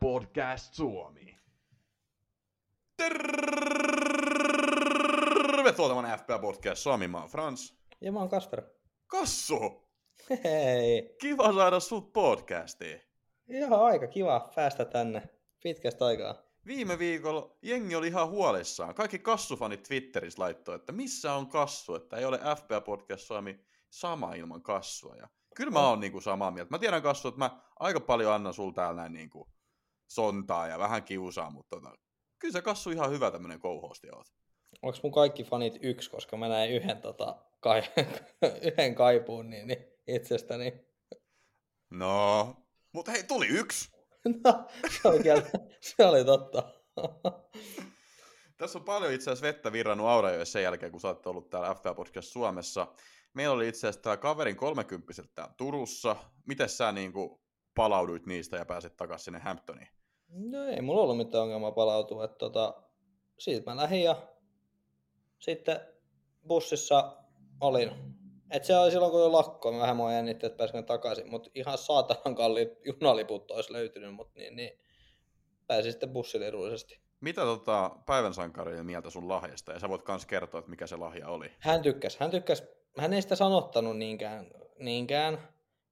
Podcast Suomi. Tervetuloa tämän FPL Podcast Suomi, mä oon Frans. Ja mä oon Kasper. Kassu! Hei! Kiva saada sut podcastiin. Ihan aika kiva päästä tänne pitkästä aikaa. Viime viikolla jengi oli ihan huolissaan. Kaikki kassufanit Twitterissä laittoi, että missä on kassu, että ei ole FPL Podcast Suomi sama ilman kassua. Ja kyllä mä oon niinku samaa mieltä. Mä tiedän kassu, että mä aika paljon annan sul täällä näin niinku sontaa ja vähän kiusaa, mutta tota, kyllä se kassu ihan hyvä tämmönen kouhosti oot. Onko mun kaikki fanit yksi, koska mä näin yhden, tota, kai, yhden kaipuun niin, niin itsestäni. No, mutta hei, tuli yksi. No, se oli, kyllä, se oli totta. Tässä on paljon itse asiassa vettä virrannut Aurajoessa sen jälkeen, kun sä oot ollut täällä FPL Podcast Suomessa. Meillä oli itse asiassa tää kaverin kolmekymppiset täällä Turussa. Miten sä niin kuin palauduit niistä ja pääsit takaisin sinne Hamptoniin? No ei mulla ollut mitään ongelmaa palautua. Että tota, siitä mä lähdin ja sitten bussissa olin. Et se oli silloin, kun oli lakko, mä vähän mua jännitti, että pääsinkö takaisin, mutta ihan saatanan kalliit junaliput olisi löytynyt, mutta niin, niin pääsin sitten bussille edullisesti. Mitä tota, päivän sankari mieltä sun lahjasta? Ja sä voit kans kertoa, että mikä se lahja oli. Hän tykkäsi, hän tykkäsi, hän ei sitä sanottanut niinkään, niinkään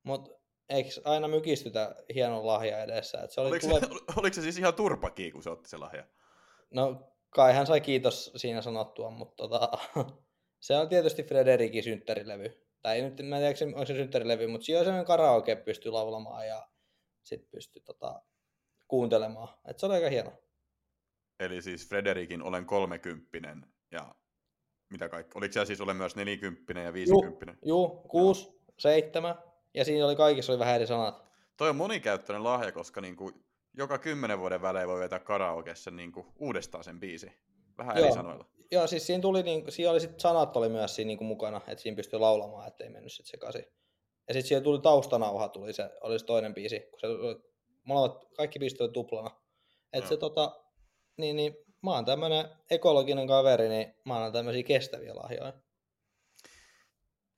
mutta eikö aina mykistytä hienon lahja edessä? Et se oli Oliko, tule... se, oliko se siis ihan turpakii, kun se otti se lahja? No kai hän sai kiitos siinä sanottua, mutta tota, se on tietysti Frederikin synttärilevy. Tai ei nyt, mä en tiedä, onko se synttärilevy, mutta siinä on sellainen karaoke pystyy laulamaan ja sitten pystyy tota, kuuntelemaan. Et se oli aika hieno. Eli siis Frederikin olen kolmekymppinen ja mitä kaikki. Oliko siellä siis olen myös nelikymppinen ja viisikymppinen? Juu, kuusi, seitsemän. Ja siinä oli kaikissa oli vähän eri sanat. Toi on monikäyttöinen lahja, koska niinku joka kymmenen vuoden välein voi vetää karaokeessa niinku uudestaan sen biisi. Vähän Joo. eri sanoilla. Joo, siis siinä, tuli, niin, siinä oli sit sanat oli myös siinä niin mukana, että siinä pystyi laulamaan, ettei mennyt sit sekaisin. Ja sitten siihen tuli taustanauha, tuli se, oli se toinen biisi, kun se oli, molemmat, kaikki biisit oli tuplana. Että se tota, niin, niin mä oon tämmönen ekologinen kaveri, niin mä annan tämmöisiä kestäviä lahjoja.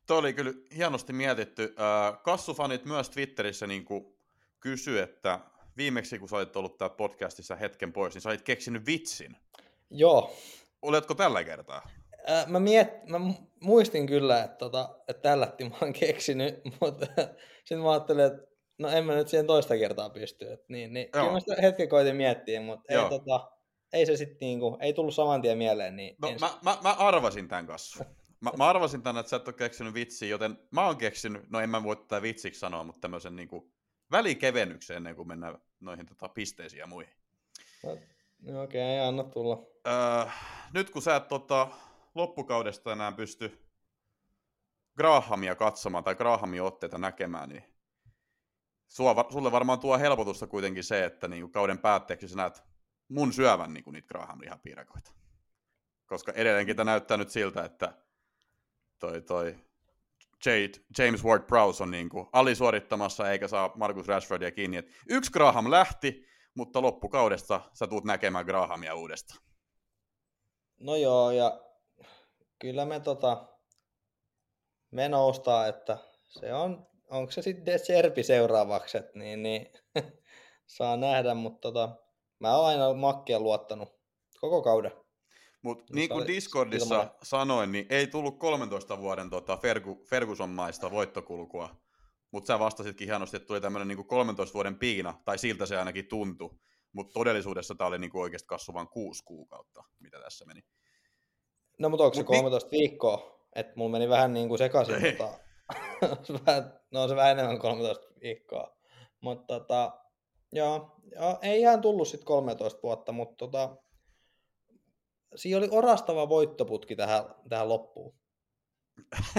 Toi oli kyllä hienosti mietitty. Kassufanit myös Twitterissä niin kysy, että viimeksi kun sä olit ollut täällä podcastissa hetken pois, niin sä olit keksinyt vitsin. Joo, Oletko tällä kertaa? Ää, mä, miet, mä mu- muistin kyllä, että, tota, että tällätti mä oon keksinyt, mutta sitten mä ajattelin, että no en mä nyt siihen toista kertaa pysty. Et niin, niin, Joo. kyllä mä sitä hetken koitin miettiä, mutta ei, tota, ei se sitten niinku, ei tullut saman tien mieleen. Niin No en- mä, mä, mä arvasin tämän kassu. Mä, mä arvasin tämän, että sä et ole keksinyt vitsiä, joten mä oon keksinyt, no en mä voi tätä vitsiksi sanoa, mutta tämmöisen niin välikevennyksen ennen kuin mennään noihin tota, pisteisiin ja muihin. No, Okei, okay, anna tulla. Öö, nyt kun sä et tota, loppukaudesta enää pysty Grahamia katsomaan tai Grahamin otteita näkemään, niin sua, sulle varmaan tuo helpotusta kuitenkin se, että niinku kauden päätteeksi sä näet mun syövän niinku niitä Graham lihapiirakoita. Koska edelleenkin tämä näyttää nyt siltä, että toi, toi Jade, James Ward-Prowse on niinku alisuorittamassa eikä saa Marcus Rashfordia kiinni. Et yksi Graham lähti, mutta loppukaudesta sä tuut näkemään Grahamia uudestaan. No joo, ja kyllä me tota, me noustaa, että se on, onko se sitten De Serbi seuraavaksi, et niin, niin saa nähdä, mutta tota, mä oon aina Makkeen luottanut koko kauden. Mutta Niin niin kuin Discordissa ilmanen. sanoin, niin ei tullut 13 vuoden tota Fergu, Ferguson-maista voittokulkua. Mutta sä vastasitkin hienosti, että tuli tämmöinen niin 13 vuoden piina, tai siltä se ainakin tuntui. Mutta todellisuudessa tämä oli niin oikeasti kasvu vain kuusi kuukautta, mitä tässä meni. No mutta onko se Mut ni- 13 viikkoa? Että mulla meni vähän niin kuin sekaisin. Vähän- no se vähän enemmän kuin 13 viikkoa. Mutta tota, joo, joo, ei ihan tullut sitten 13 vuotta, mutta tota, siinä oli orastava voittoputki tähän, tähän loppuun.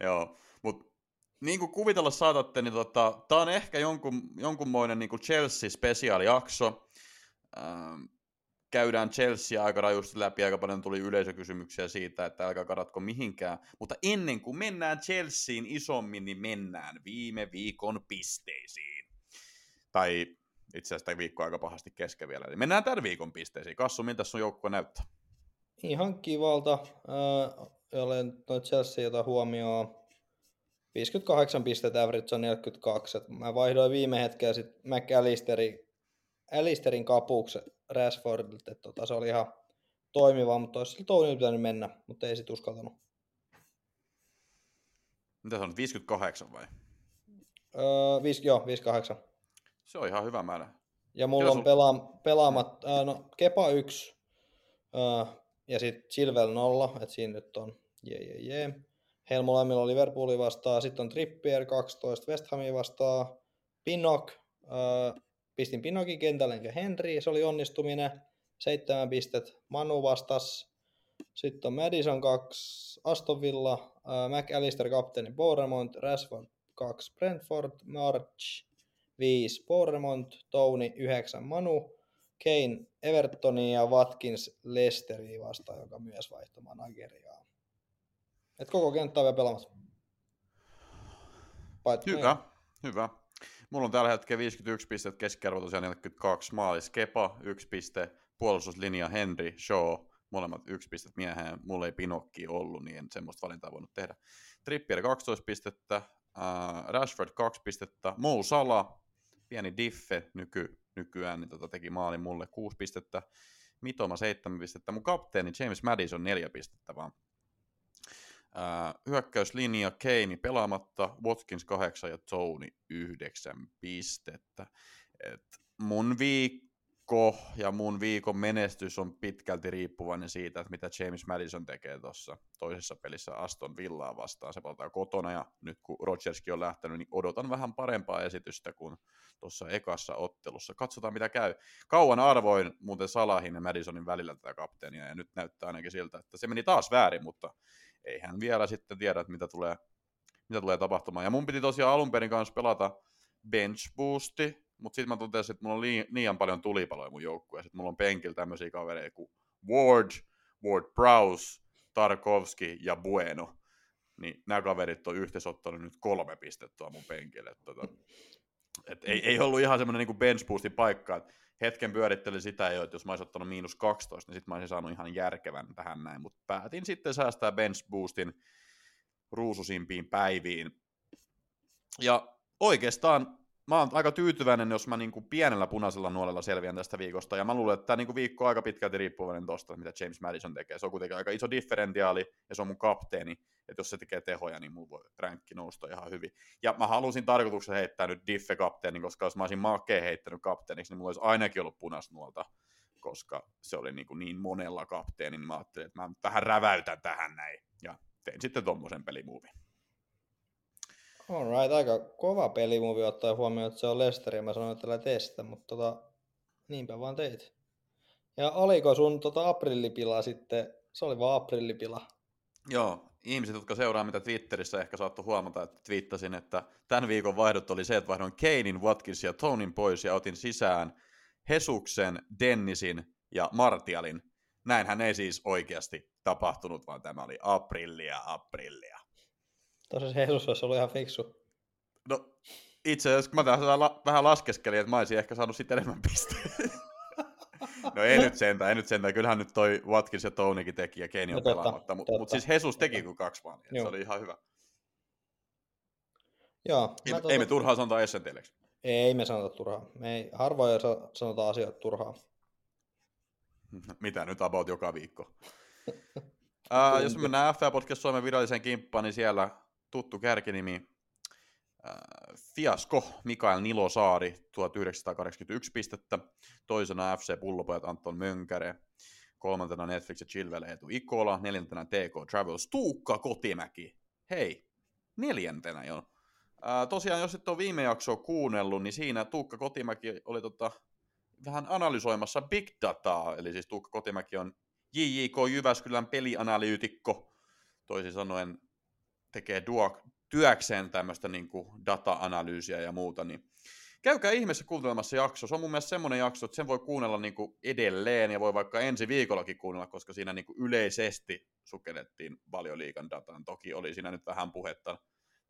Joo, mutta niin kuin kuvitella saatatte, niin tota, tämä on ehkä jonkun, jonkunmoinen niin Chelsea-spesiaalijakso. Ähm, käydään Chelsea aika rajusti läpi, aika paljon tuli yleisökysymyksiä siitä, että älkää karatko mihinkään. Mutta ennen kuin mennään Chelseain isommin, niin mennään viime viikon pisteisiin. Tai itse asiassa tämä viikko aika pahasti kesken vielä. Eli mennään tämän viikon pisteisiin. Kassu, miltä sun joukkue näyttää? Ihan kivalta. Öö, olen noin Chelsea, jota huomioon 58 pistettä, average on 42. Et mä vaihdoin viime hetkellä sitten McAllisteri Alisterin kapuksi Rashfordilta, tota, se oli ihan toimiva, mutta olisi sillä Tony pitänyt mennä, mutta ei sit uskaltanut. Mitä se on, 58 vai? Öö, 5, joo, 58. Se on ihan hyvä määrä. Ja mulla Kyllä on pela, pelaamat, äh, no Kepa 1 äh, ja sitten Chilwell 0, että siinä nyt on jee jee jee. Heillä molemmilla on Liverpooli vastaan, sitten on Trippier 12 West Hamia vastaan, Pinnock, äh, pistin Pinnokin kentälle enkä Henry, se oli onnistuminen, seitsemän pistet, Manu vastas, sitten on Madison 2, Aston Villa, äh, McAllister kapteeni Bournemouth, Rashford 2, Brentford, March 5, Bournemouth, Tony 9, Manu, Kane Evertonia ja Watkins Leicesteria vastaan, joka myös vaihtoi manageriaa. Et koko kenttä on vielä pelaamassa. Paitsi Hyvä, hyvä. Mulla on tällä hetkellä 51 pistettä, keskiarvo tosiaan 42, maalis Kepa, 1 piste, puolustuslinja Henry, Shaw, molemmat yksi pistet mieheen. Mulla ei Pinokki ollut, niin en semmoista valintaa voinut tehdä. Trippier 12 pistettä, äh, Rashford 2 pistettä, Mo Sala, pieni diffe nyky, nykyään, niin tota teki maalin mulle 6 pistettä, Mitoma 7 pistettä, mun kapteeni James Madison 4 pistettä vaan. Äh, hyökkäyslinja Kane pelaamatta, Watkins 8 ja Tony 9 pistettä. Et mun viikko ja mun viikon menestys on pitkälti riippuvainen siitä, että mitä James Madison tekee tuossa toisessa pelissä Aston Villaa vastaan. Se pelataan kotona ja nyt kun Rodgerskin on lähtenyt, niin odotan vähän parempaa esitystä kuin tuossa ekassa ottelussa. Katsotaan mitä käy. Kauan arvoin muuten Salahin ja Madisonin välillä tätä kapteenia ja nyt näyttää ainakin siltä, että se meni taas väärin, mutta ei hän vielä sitten tiedä, että mitä tulee, mitä tulee tapahtumaan. Ja mun piti tosiaan alun perin kanssa pelata bench boosti, mutta sitten mä totesin, että mulla on liian, paljon tulipaloja mun joukkueessa. Mulla on penkillä tämmöisiä kavereita kuin Ward, Ward Prowse, Tarkovski ja Bueno. Niin nämä kaverit on yhteensä ottanut nyt kolme pistettä mun penkille. Tota, et ei, ei ollut ihan semmoinen niin bench boostin paikka. Et hetken pyörittelin sitä jo, että jos mä olisin ottanut miinus 12, niin sitten mä olisin saanut ihan järkevän tähän näin. Mutta päätin sitten säästää bench boostin ruususimpiin päiviin. Ja oikeastaan mä oon aika tyytyväinen, jos mä niinku pienellä punaisella nuolella selviän tästä viikosta, ja mä luulen, että tämä niinku viikko on aika pitkälti riippuvainen tosta, mitä James Madison tekee. Se on kuitenkin aika iso differentiaali, ja se on mun kapteeni, että jos se tekee tehoja, niin mulla voi ränkki nousta ihan hyvin. Ja mä halusin tarkoituksessa heittää nyt diffe-kapteeni, koska jos mä olisin Makeen heittänyt kapteeniksi, niin mulla olisi ainakin ollut punaisnuolta, koska se oli niin, kuin niin monella kapteeni, niin mä ajattelin, että mä vähän räväytän tähän näin, ja tein sitten tommosen pelimuuvin. Alright, aika kova pelimuvi ottaa huomioon, että se on Leicester ja mä sanoin, että sitä, mutta tota, niinpä vaan teit. Ja oliko sun tota aprillipila sitten, se oli vaan aprillipila. Joo, ihmiset, jotka seuraa mitä Twitterissä ehkä saattoi huomata, että twiittasin, että tämän viikon vaihdot oli se, että vaihdoin Kanein, Watkins ja Tonin pois ja otin sisään Hesuksen, Dennisin ja Martialin. Näinhän ei siis oikeasti tapahtunut, vaan tämä oli aprillia, aprillia. Tosiaan Jesus olisi ollut ihan fiksu. No itse asiassa, kun mä tässä la- vähän laskeskelin, että mä olisin ehkä saanut sitten enemmän pisteitä. no ei nyt sentään, ei nyt sentään. Kyllähän nyt toi Watkins ja Tonykin teki ja Kane on No totta, pelaamatta. Mutta mut siis Jesus teki kuin kaksi maalia. Se oli ihan hyvä. Joo. Ei, mä ei me tota- turhaan sanota Essenteleksi. Ei me sanota turhaa. Me ei, harvoin sa- sanota asioita turhaa. Mitä nyt about joka viikko. Ää, jos me mennään FA Podcast Suomen viralliseen kimppaan, niin siellä tuttu kärkinimi ää, Fiasko Mikael Nilosaari 1981 pistettä, toisena FC Pullopojat Anton Mönkäre, kolmantena Netflix ja Chilwell Eetu Ikola, neljäntenä TK Travels Tuukka Kotimäki. Hei, neljäntenä jo. Ää, tosiaan, jos et ole viime jaksoa kuunnellut, niin siinä Tuukka Kotimäki oli tota, vähän analysoimassa big dataa, eli siis Tuukka Kotimäki on JJK Jyväskylän pelianalyytikko, toisin sanoen tekee duo, työkseen tämmöistä niin data-analyysiä ja muuta, niin käykää ihmeessä kuuntelemassa jakso. Se on mun mielestä semmoinen jakso, että sen voi kuunnella niin kuin edelleen ja voi vaikka ensi viikollakin kuunnella, koska siinä niin kuin yleisesti sukellettiin valioliikan dataan. Toki oli siinä nyt vähän puhetta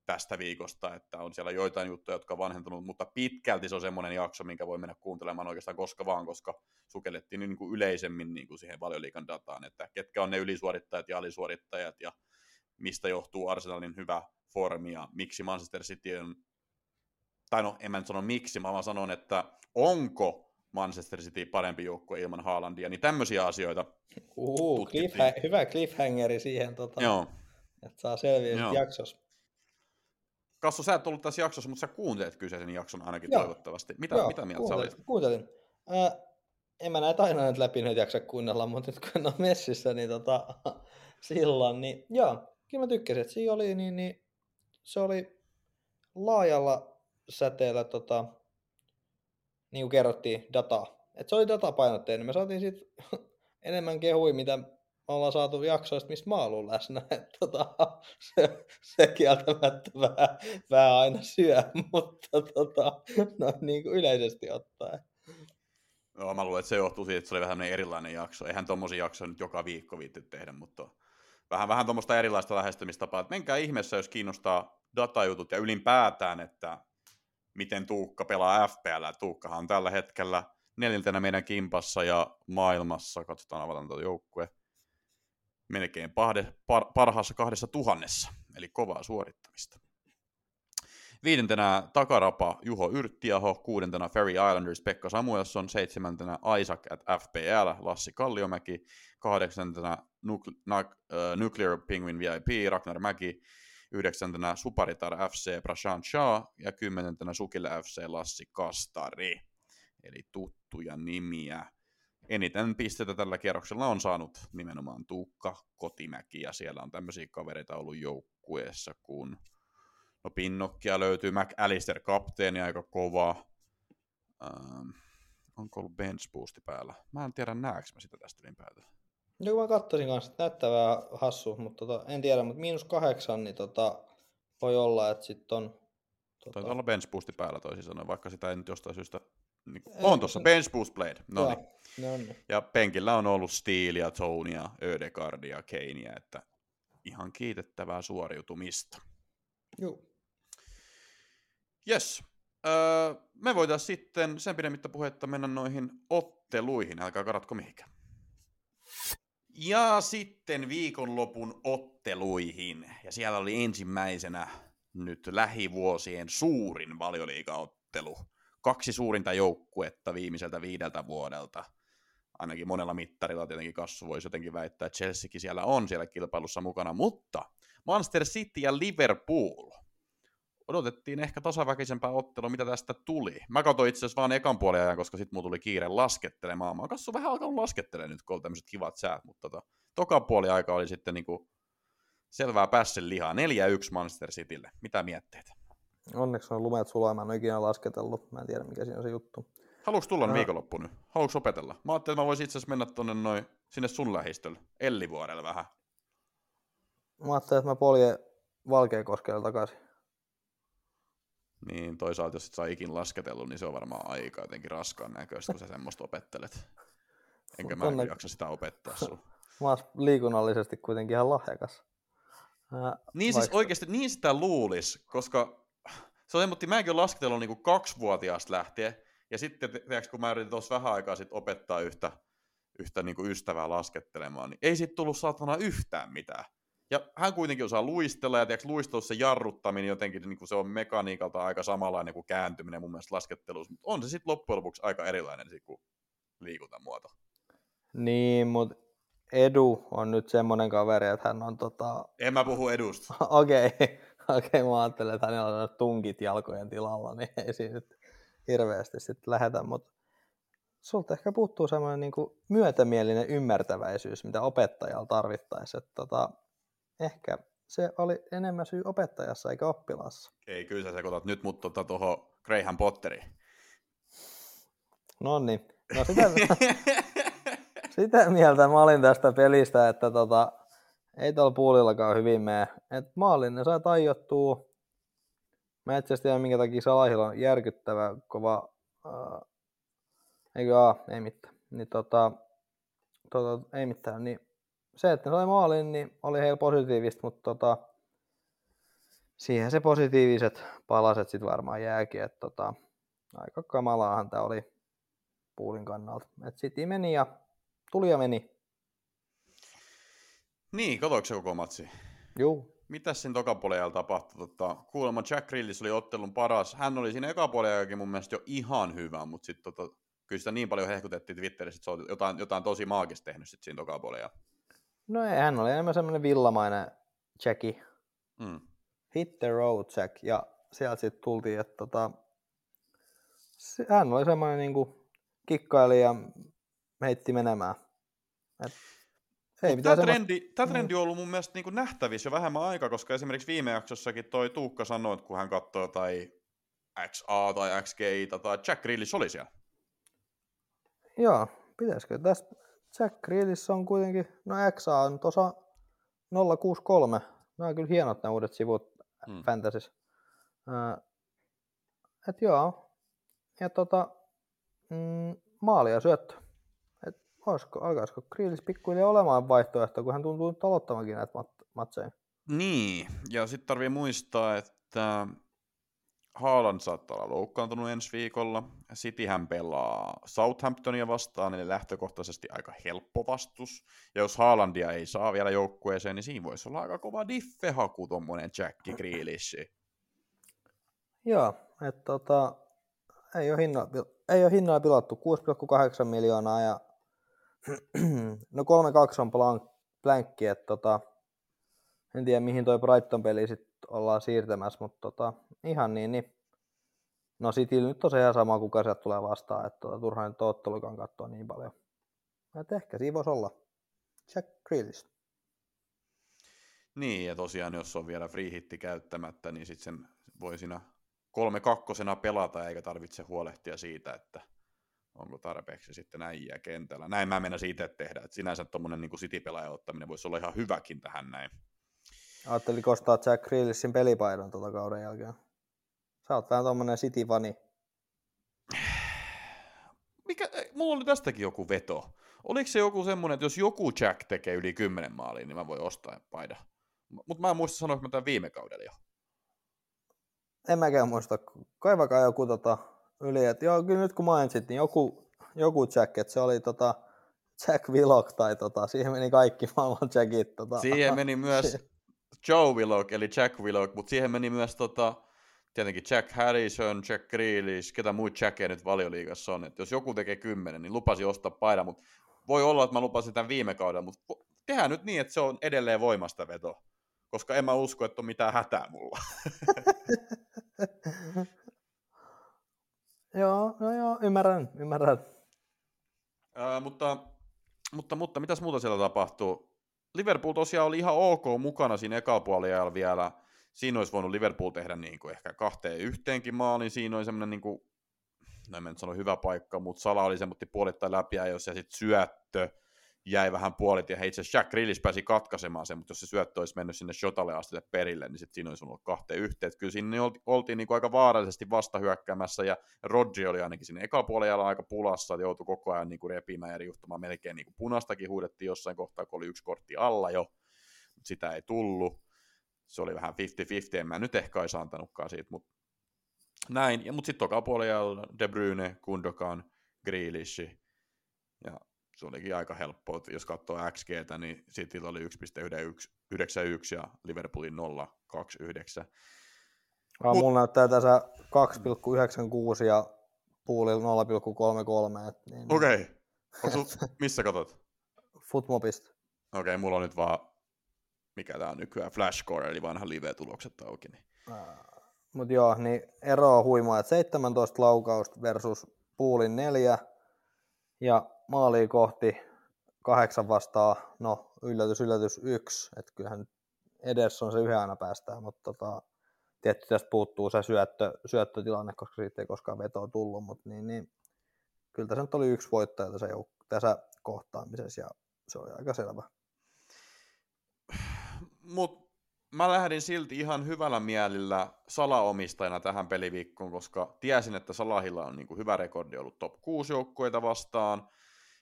tästä viikosta, että on siellä joitain juttuja, jotka on vanhentunut, mutta pitkälti se on semmoinen jakso, minkä voi mennä kuuntelemaan oikeastaan koska vaan, koska sukellettiin niin kuin yleisemmin niin kuin siihen valioliikan dataan, että ketkä on ne ylisuorittajat ja alisuorittajat ja mistä johtuu Arsenalin hyvä formi ja miksi Manchester City on, tai no en mä nyt sano miksi, mä vaan sanon, että onko Manchester City parempi joukkue ilman Haalandia, niin tämmöisiä asioita. Uh, Tutkittiin. cliffha- hyvä cliffhangeri siihen, tota, Joo. että saa selviä Joo. jaksossa. Kassu, sä et ollut tässä jaksossa, mutta sä kuuntelet kyseisen jakson ainakin Joo. toivottavasti. Mitä, Joo, mitä mieltä sä kuuntelin, olit? Kuuntelin. Ää, en mä näitä aina nyt läpi nyt jaksa kuunnella, mutta nyt kun ole messissä, niin tota, silloin, niin joo, kyllä mä tykkäsin, että siinä oli, niin, niin se oli laajalla säteellä, tota, niin kuin kerrottiin, dataa. Et se oli datapainotteinen. Me saatiin siitä enemmän kehui, mitä me ollaan saatu jaksoista, missä mä oon läsnä. Et, tota, se, se kieltämättä vähän, vähän aina syö, mutta tota, no, niin kuin yleisesti ottaen. Joo, mä luulen, että se johtuu siitä, että se oli vähän erilainen jakso. Eihän tommosia jaksoja nyt joka viikko viitti tehdä, mutta vähän, vähän tuommoista erilaista lähestymistapaa. Että menkää ihmeessä, jos kiinnostaa datajutut ja ylipäätään, että miten Tuukka pelaa FPL. Tuukkahan on tällä hetkellä neljäntenä meidän kimpassa ja maailmassa, katsotaan avataan tuo joukkue, melkein pahde, par, parhaassa kahdessa tuhannessa, eli kovaa suorittamista. Viidentenä takarapa Juho Yrttiaho, kuudentena Ferry Islanders Pekka Samuelsson, seitsemäntenä Isaac at FPL Lassi Kalliomäki, kahdeksantena Nucle- Na- äh, Nuclear Penguin VIP Ragnar Mäki, yhdeksäntenä Suparitar FC Prashant Shah ja kymmenentenä Sukille FC Lassi Kastari. Eli tuttuja nimiä. Eniten pisteitä tällä kierroksella on saanut nimenomaan Tuukka Kotimäki ja siellä on tämmöisiä kavereita ollut joukkueessa kuin No Pinnokkia löytyy, McAllister kapteeni aika kova. Ähm, onko ollut bench boosti päällä? Mä en tiedä näekö mä sitä tästä ylipäätään. Joo, mä katsoisin kanssa, että näyttää vähän hassu, mutta tota, en tiedä, mutta miinus kahdeksan, niin tota, voi olla, että sitten on... Tota, Taitaa olla bench boosti päällä toisin sanoen, vaikka sitä ei nyt jostain syystä... Niin, on tuossa se- bench boost blade. No niin. Ja penkillä on ollut Steelia, Tonya, Ödegardia, Keinia, että ihan kiitettävää suoriutumista. Joo. Yes. Öö, me voitaisiin sitten sen pidemmittä puhetta mennä noihin otteluihin. Älkää karatko mihinkään. Ja sitten viikonlopun otteluihin. Ja siellä oli ensimmäisenä nyt lähivuosien suurin valioliigaottelu. Kaksi suurinta joukkuetta viimeiseltä viideltä vuodelta. Ainakin monella mittarilla tietenkin Kassu voisi jotenkin väittää, että Chelseakin siellä on siellä kilpailussa mukana, mutta Manchester City ja Liverpool odotettiin ehkä tasaväkisempää ottelua, mitä tästä tuli. Mä katsoin itse asiassa vaan ekan puolen ajan, koska sitten mulla tuli kiire laskettelemaan. Mä oon kassu vähän alkanut laskettelemaan nyt, kun on tämmöiset kivat säät, mutta tota, toka puoli aika oli sitten niinku selvää pässen lihaa. 4-1 Manchester Citylle. Mitä mietteet? Onneksi on lumet sulaa, mä en ole ikinä lasketellut. Mä en tiedä, mikä siinä on se juttu. Haluatko tulla Ää. viikonloppuun nyt? Haluatko opetella? Mä ajattelin, että mä voisin itse asiassa mennä tonne noin, sinne sun lähistölle, Ellivuorelle vähän. Mä ajattelin, että mä poljen Valkeakoskelle takaisin. Niin toisaalta, jos et saa ikin lasketellut, niin se on varmaan aika jotenkin raskaan näköistä, kun sä semmoista opettelet. Enkä mä Tonne- jaksa sitä opettaa sulle. Mä oon liikunnallisesti kuitenkin ihan lahjakas. Ää, Niin siis vaikka- oikeasti, niin sitä luulis, koska se on mutta mäkin olen lasketellut niin kuin kaksivuotiaasta lähtien, ja sitten te- tiedätkö, kun mä yritin tuossa vähän aikaa sitten opettaa yhtä, yhtä niin kuin ystävää laskettelemaan, niin ei siitä tullut saatana yhtään mitään. Ja hän kuitenkin osaa luistella, ja tiedätkö, luistelussa jarruttaminen jotenkin, niin kuin se on mekaniikalta aika samanlainen kuin kääntyminen mun mielestä laskettelussa, mutta on se sitten loppujen lopuksi aika erilainen sit kuin liikuntamuoto. Niin, mutta Edu on nyt semmonen kaveri, että hän on tota... En mä puhu edusta. Okei, okei, mä ajattelen, että hänellä on tunkit jalkojen tilalla, niin ei siinä nyt hirveästi sitten lähetä, mutta sulta ehkä puuttuu semmoinen niin myötämielinen ymmärtäväisyys, mitä opettajalla tarvittaisi. Että tota, ehkä se oli enemmän syy opettajassa eikä oppilaassa. Ei, kyllä sä sekoitat nyt mut tuohon tota, Graham Potteriin. No niin, no sitä, sitä mieltä mä olin tästä pelistä, että tota, ei tuolla puolillakaan hyvin mene. Et maalin ne sai tajottua. Mä itse asiassa tiedä, minkä takia Salahilla on järkyttävä kova... Äh, eikö aa, ei mitään. Niin tota, tota, ei mitään. Niin se, että ne sai maalin, niin oli heillä positiivista, mutta tota, siihen se positiiviset palaset sitten varmaan jääkin. Että tota, aika kamalaahan tämä oli puulin kannalta. Et City meni ja tuli ja meni. Niin, katoiko se koko matsi? Juu. Mitäs siinä tokapuolella tapahtui? Tota, kuulemma Jack Grillis oli ottelun paras. Hän oli siinä ekapuolella mun mielestä jo ihan hyvä, mutta sitten tota, kyllä sitä niin paljon hehkutettiin Twitterissä, että se on jotain, jotain tosi maagista tehnyt sit siinä toka puolella. No ei, hän oli enemmän semmoinen villamainen Jacki. Mm. Hit the road Jack. Ja sieltä sitten tultiin, että tota, hän oli semmoinen niinku kikkaili ja heitti menemään. Et, ei Tämä semmoista- trendi, tämä trendi on ollut mun mielestä niin nähtävissä jo vähemmän aikaa, koska esimerkiksi viime jaksossakin toi Tuukka sanoi, että kun hän katsoi tai XA tai XGI tai Jack Grealish oli siellä. Joo, pitäisikö tästä Jack Grealish on kuitenkin, no XA on tuossa 063. Nämä on kyllä hienot nämä uudet sivut Mm. Fantasys. Äh, et joo. Ja tota, mm, maali ja syöttö. Et olisiko, alkaisiko Grealish pikkuhiljaa olemaan vaihtoehto, kun hän tuntuu nyt aloittavankin näitä mat- matseja. Niin, ja sitten tarvii muistaa, että Haaland saattaa olla loukkaantunut ensi viikolla. Cityhän pelaa Southamptonia vastaan, eli lähtökohtaisesti aika helppo vastus. Ja jos Haalandia ei saa vielä joukkueeseen, niin siinä voisi olla aika kova diffehaku tuommoinen Jack Grealish. Joo, että tota, ei ole pil- ei ole hinnoilla pilattu 6,8 miljoonaa ja no 3-2 on blank, blankki, että tota, en tiedä mihin toi Brighton-peli sitten ollaan siirtämässä, mutta tota, ihan niin, niin no Cityllä nyt on se ihan sama, kuka sieltä tulee vastaan, että tota, turhaan nyt ottelukaan katsoa niin paljon. Et ehkä siinä voisi olla Jack Grealish. Niin, ja tosiaan jos on vielä free hitti käyttämättä, niin sitten sen voi siinä kolme kakkosena pelata, eikä tarvitse huolehtia siitä, että onko tarpeeksi sitten äijää kentällä. Näin mä mennä siitä tehdä, että sinänsä tuommoinen niin City-pelaajan ottaminen voisi olla ihan hyväkin tähän näin. Ajattelin ostaa Jack Grealishin pelipaidan tota kauden jälkeen. Sä oot vähän tommonen City-fani. Mikä, mulla oli tästäkin joku veto. Oliko se joku semmoinen, että jos joku Jack tekee yli 10 maalia, niin mä voin ostaa paidan. Mutta mä en muista sanoa, mä tämän viime kaudella jo. En mäkään muista. Kaivakaa joku tota, yli, että joo, kyllä nyt kun mainitsit, niin joku, joku Jack, että se oli tota, Jack Willock tai tota, siihen meni kaikki maailman Jackit. Tota. Siihen meni myös Joe Willock, eli Jack Willock, mutta siihen meni myös tota, tietenkin Jack Harrison, Jack Grealish, ketä muut Jackia nyt valioliigassa on. Että jos joku tekee kymmenen, niin lupasi ostaa paidan, mutta voi olla, että mä lupasin tämän viime kaudella, mutta tehdään nyt niin, että se on edelleen voimasta veto, koska en mä usko, että on mitään hätää mulla. joo, no joo, ymmärrän, ymmärrän. Ää, mutta, mutta, mutta mitäs muuta siellä tapahtuu? Liverpool tosiaan oli ihan ok mukana siinä ekapuoliajalla vielä. Siinä olisi voinut Liverpool tehdä niin kuin ehkä kahteen yhteenkin maalin. Siinä oli semmoinen, niin kuin, no en nyt sano hyvä paikka, mutta Sala oli semmoinen puolittain läpi ja jos ja sitten syöttö jäi vähän ja itse asiassa Jack Grealish pääsi katkaisemaan sen, mutta jos se syöttö olisi mennyt sinne Shotalle asti perille, niin sitten siinä olisi ollut kahteen yhteen. Kyllä siinä oltiin, niin kuin aika vaarallisesti vastahyökkäämässä ja Rodri oli ainakin sinne ekapuolella aika pulassa, että joutui koko ajan niin kuin repimään ja riuhtamaan melkein niin kuin punastakin huudettiin jossain kohtaa, kun oli yksi kortti alla jo, mutta sitä ei tullut. Se oli vähän 50-50, en mä nyt ehkä olisi antanutkaan siitä, mutta näin. Ja, mutta sitten toka puolella De Bruyne, Gundogan, Grealish ja se olikin aika helppoa, jos katsoo XGtä, niin Cityllä oli 1,91 ja Liverpoolin 0,29. Ah, Mut- mulla näyttää tässä 2,96 ja Poolilla 0,33. et Niin, Okei, okay. missä katot? Footmobista. Okei, okay, mulla on nyt vaan, mikä tää on nykyään, Flashcore, eli vanha live-tulokset auki. Niin. Mutta joo, niin ero on huimaa, että 17 laukausta versus Poolin 4 ja maaliin kohti kahdeksan vastaa, no yllätys, yllätys yksi, että kyllähän nyt Ederson se yhden aina päästään, mutta tota, tietty tästä puuttuu se syöttö, syöttötilanne, koska siitä ei koskaan vetoa tullut, mutta niin, niin, kyllä tässä nyt oli yksi voittaja tässä, jouk- tässä kohtaamisessa ja se oli aika selvä. Mut mä lähdin silti ihan hyvällä mielellä salaomistajana tähän peliviikkoon, koska tiesin, että Salahilla on niinku hyvä rekordi ollut top 6 joukkueita vastaan,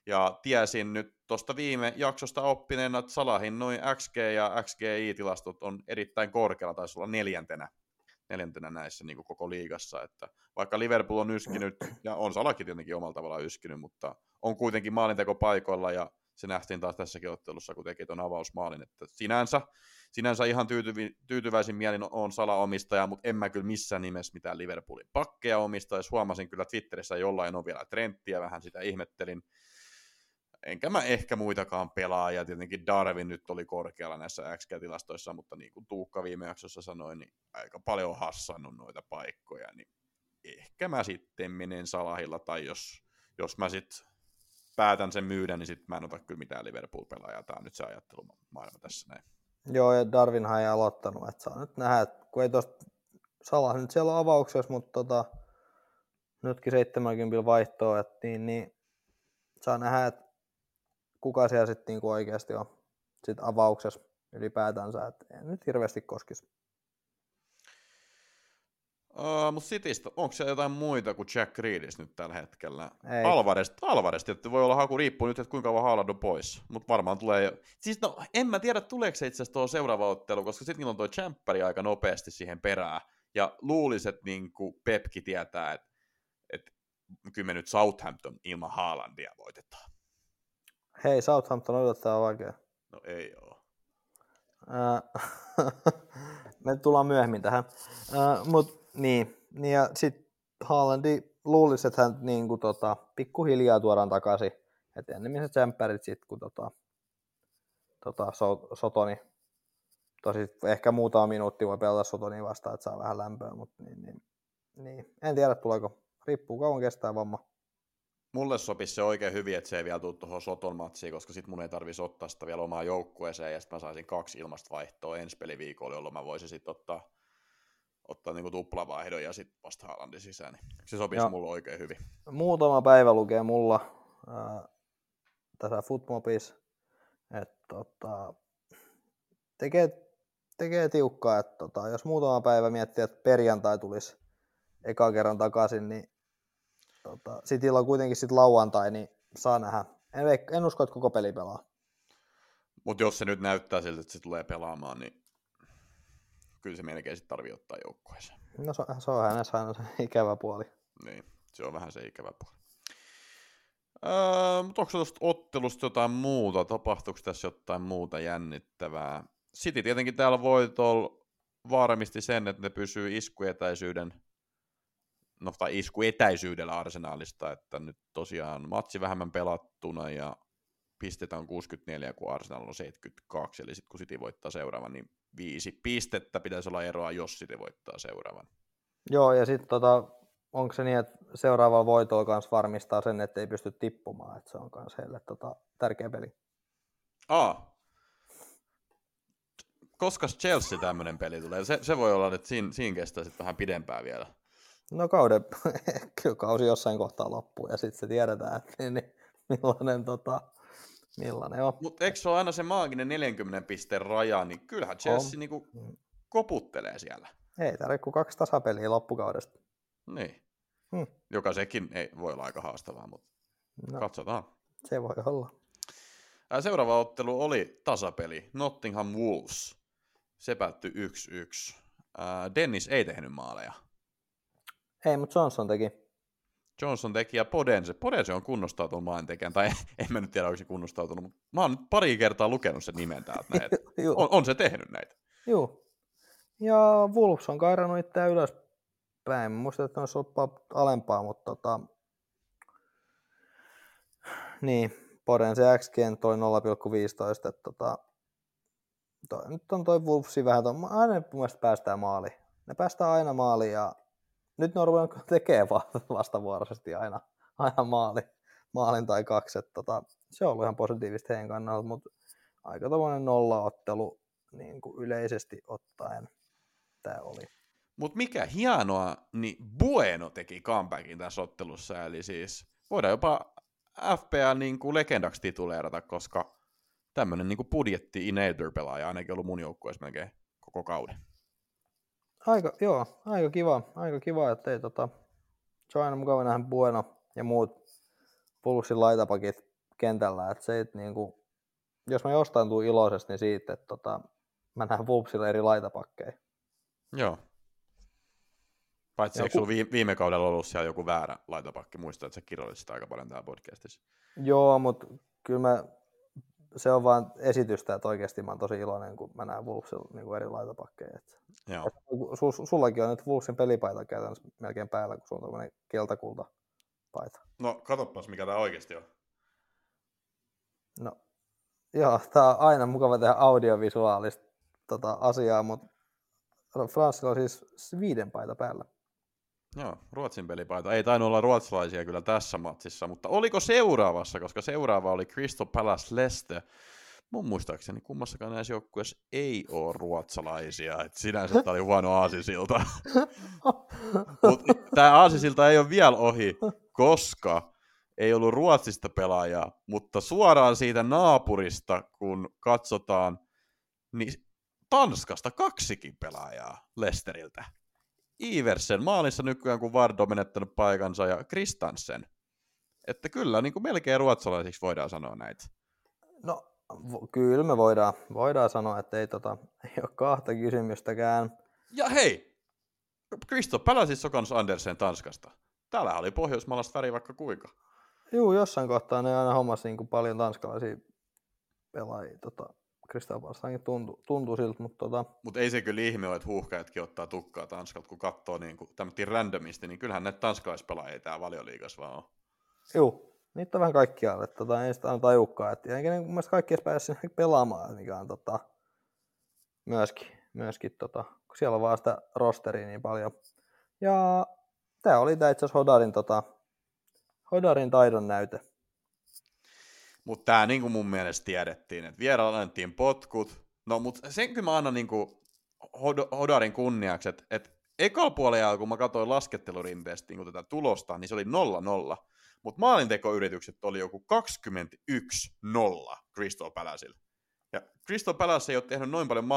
ja tiesin nyt tuosta viime jaksosta oppineena, että Salahin noin XG ja XGI-tilastot on erittäin korkealla, taisi olla neljäntenä, neljäntenä näissä niin koko liigassa, että vaikka Liverpool on yskinyt, ja on Salakin tietenkin omalla tavallaan yskinyt, mutta on kuitenkin maalintekopaikoilla ja se nähtiin taas tässäkin ottelussa, kun teki tuon avausmaalin, että sinänsä, sinänsä ihan tyytyvi, tyytyväisin mielin on salaomistaja, mutta en mä kyllä missään nimessä mitään Liverpoolin pakkeja omista, jos huomasin kyllä Twitterissä jollain on vielä trendtiä, vähän sitä ihmettelin, enkä mä ehkä muitakaan pelaajia, tietenkin Darwin nyt oli korkealla näissä XG-tilastoissa, mutta niin kuin Tuukka viime jaksossa sanoi, niin aika paljon hassannut noita paikkoja, niin ehkä mä sitten menen Salahilla, tai jos, jos mä sitten päätän sen myydä, niin sitten mä en ota kyllä mitään Liverpool-pelaajaa. Tämä on nyt se ajattelumaailma tässä näin. Joo, ja Darwinhan ei aloittanut, että saa nyt nähdä, että kun ei tosta Salah nyt siellä on avauksessa, mutta tota, nytkin 70 vaihtoa, että niin, niin saa nähdä, että kuka siellä sitten niinku oikeasti on sit avauksessa ylipäätänsä, että en nyt hirveästi koskisi. Uh, mutta Citystä, onko se jotain muita kuin Jack Reedis nyt tällä hetkellä? Ei. Alvarez, Alvarez että voi olla haku, riippuu nyt, että kuinka kauan Haaland on pois. Mutta varmaan tulee jo. Siis no, en mä tiedä, tuleeko se itse asiassa tuo seuraava ottelu, koska sitten on tuo Champperi aika nopeasti siihen perään. Ja luulisi, että niin Pepki tietää, että, että kyllä me nyt Southampton ilman Haalandia voitetaan. Hei, Southampton odottaa vaikea. No ei oo. me tullaan myöhemmin tähän. Mutta niin, niin ja sitten Haalandi luulisi, että hän niin kuin, tota, pikkuhiljaa tuodaan takaisin. Että ennemmin se tsemppärit sitten, kun tota, tota, so, Sotoni, tosi ehkä muutama minuutti voi pelata Sotoni vastaan, että saa vähän lämpöä, mutta niin, niin, niin. en tiedä tuleeko, riippuu kauan kestää vamma. Mulle sopisi se oikein hyvin, että se ei vielä tule tuohon Soton matsiin, koska sitten mun ei tarvitsisi ottaa sitä vielä omaa joukkueeseen, ja sitten mä saisin kaksi ilmasta vaihtoa ensi peliviikolla, jolloin mä voisin sitten ottaa ottaa niinku tuplavaihdon ja sitten vasta Haalandin sisään. Niin se sopisi mulle oikein hyvin. Muutama päivä lukee mulla äh, tässä Footmobis, että tota, tekee, tekee tiukkaa, että tota, jos muutama päivä miettii, että perjantai tulisi eka kerran takaisin, niin tota, Cityllä on kuitenkin sitten lauantai, niin saa nähdä. En, en usko, että koko peli pelaa. Mutta jos se nyt näyttää siltä, että se tulee pelaamaan, niin kyllä se melkein sitten tarvii ottaa joukkueeseen. No se, se on hänessä aina se ikävä puoli. Niin, se on vähän se ikävä puoli. Öö, mutta onko tuosta ottelusta jotain muuta? Tapahtuuko tässä jotain muuta jännittävää? City tietenkin täällä voitolla varmisti sen, että ne pysyy iskuetäisyyden no, tai iskuetäisyydellä arsenaalista, että nyt tosiaan matsi vähemmän pelattuna ja pistetään 64, kun Arsenal on 72, eli sitten kun City voittaa seuraavan, niin viisi pistettä pitäisi olla eroa, jos City voittaa seuraavan. Joo, ja sitten tota, onko se niin, että seuraava voitolla kanssa varmistaa sen, että ei pysty tippumaan, että se on myös heille tota, tärkeä peli. Aa. Koska Chelsea tämmöinen peli tulee? Se, se voi olla, että siinä, siinä kestää sitten vähän pidempään vielä. No kauden, kyllä kausi jossain kohtaa loppuu ja sitten se tiedetään, että niin, niin, millainen tota, millainen on. Mutta eikö se ole aina se maaginen 40 pisteen raja, niin kyllähän Chelsea niinku koputtelee siellä. Ei tarvitse kuin kaksi tasapeliä loppukaudesta. Niin. Hmm. Joka sekin ei voi olla aika haastavaa, mutta no, katsotaan. Se voi olla. Seuraava ottelu oli tasapeli, Nottingham Wolves. Se päättyi 1-1. Dennis ei tehnyt maaleja. Ei, mutta Johnson teki. Johnson teki ja Podense. Podense on kunnostautunut maalintekijän, tai en mä nyt tiedä, onko se kunnostautunut, mutta mä oon nyt pari kertaa lukenut sen nimen täältä. Näin, on, on, se tehnyt näitä. Joo. Ja Wolves on kairannut itseään ylöspäin. Muistan, että olisi ollut alempaa, mutta tota... Niin, Podense XG toi 0,15, että tota... Toi, nyt on toi Wolvesi vähän, ton, aina mun mielestä päästään maaliin. Ne päästään aina maaliin ja nyt ne on ruvennut tekemään vastavuoroisesti aina, aina maali, maalin tai kaksi. Että tota, se on ollut ihan positiivista heidän kannalta, mutta aika tuommoinen nollaottelu niin kuin yleisesti ottaen tämä oli. Mutta mikä hienoa, niin Bueno teki comebackin tässä ottelussa, eli siis voidaan jopa FPL niin kuin legendaksi tituleerata, koska tämmöinen niin budjetti enabler pelaaja ainakin ollut mun joukkueessa melkein koko kauden. Aika, joo, aika kiva, aika kiva, että ei, tota, se on aina mukava nähdä Bueno ja muut Pulssin laitapakit kentällä, että se, että niin kuin, jos mä jostain tuun iloisesti, niin siitä, että tota, mä näen Vulpsilla eri laitapakkeja. Joo. Paitsi eikö ku... viime, viime kaudella ollut siellä joku väärä laitapakki, muista, että sä kirjoitit sitä aika paljon täällä podcastissa. Joo, mutta kyllä mä se on vaan esitystä, että oikeasti mä oon tosi iloinen, kun mä näen Wolvesilla niin eri laitapakkeja. Että Joo. su, sullakin on nyt Wolvesin pelipaita käytännössä melkein päällä, kun sulla on tämmöinen keltakulta paita. No, katoppas mikä tää oikeasti on. No, joo, tää on aina mukava tehdä audiovisuaalista tota, asiaa, mutta Franssilla on siis viiden paita päällä. Joo, Ruotsin pelipaita. Ei tainnut olla ruotsalaisia kyllä tässä matsissa, mutta oliko seuraavassa, koska seuraava oli Crystal Palace Leicester. Mun muistaakseni kummassakaan näissä joukkueissa ei ole ruotsalaisia, että sinänsä tämä oli huono aasisilta. Mutta tämä aasisilta ei ole vielä ohi, koska ei ollut Ruotsista pelaajaa, mutta suoraan siitä naapurista, kun katsotaan, niin Tanskasta kaksikin pelaajaa Lesteriltä. Iversen maalissa nykyään, kun Vardo on menettänyt paikansa, ja Kristansen. Että kyllä, niin kuin melkein ruotsalaisiksi voidaan sanoa näitä. No, vo- kyllä me voidaan, voidaan sanoa, että ei, tota, ei ole kahta kysymystäkään. Ja hei, Kristo Palasissa on kanssa Andersen Tanskasta. Täällä oli pohjoismaalaista väri vaikka kuinka. Juu, jossain kohtaa ne aina hommasi niin kuin paljon tanskalaisia pelaajia. Tota, Kristoffersakin tuntuu, tuntuu siltä, mutta tota, Mutta ei se kyllä ihme ole, että huuhkajatkin ottaa tukkaa Tanskalta, kun katsoo niin tämmöisiä randomisti, niin kyllähän näitä tanskalaispelaajia tää valioliigassa vaan on. juu, niitä on vähän kaikkialle. Tota, ei sitä aina tajukaan. Et, eikä ne mun mielestä kaikki edes pääse sinne pelaamaan, mikä on tota, myöskin, myöskin tota, kun siellä on vaan sitä rosteria niin paljon. Ja tämä oli tää itse asiassa Hodarin, tota, Hodarin taidon näyte. Mutta tämä niin kuin mun mielestä tiedettiin, että vierailla annettiin potkut. No, mutta sen kyllä mä annan niin kuin Hod- Hodarin kunniaksi, että, että ekalla puolella, kun mä katsoin laskettelurinteestä niin tätä tulosta, niin se oli 0-0. Mutta maalintekoyritykset oli joku 21-0 Crystal Palacella. Ja Crystal Palace ei ole tehnyt noin paljon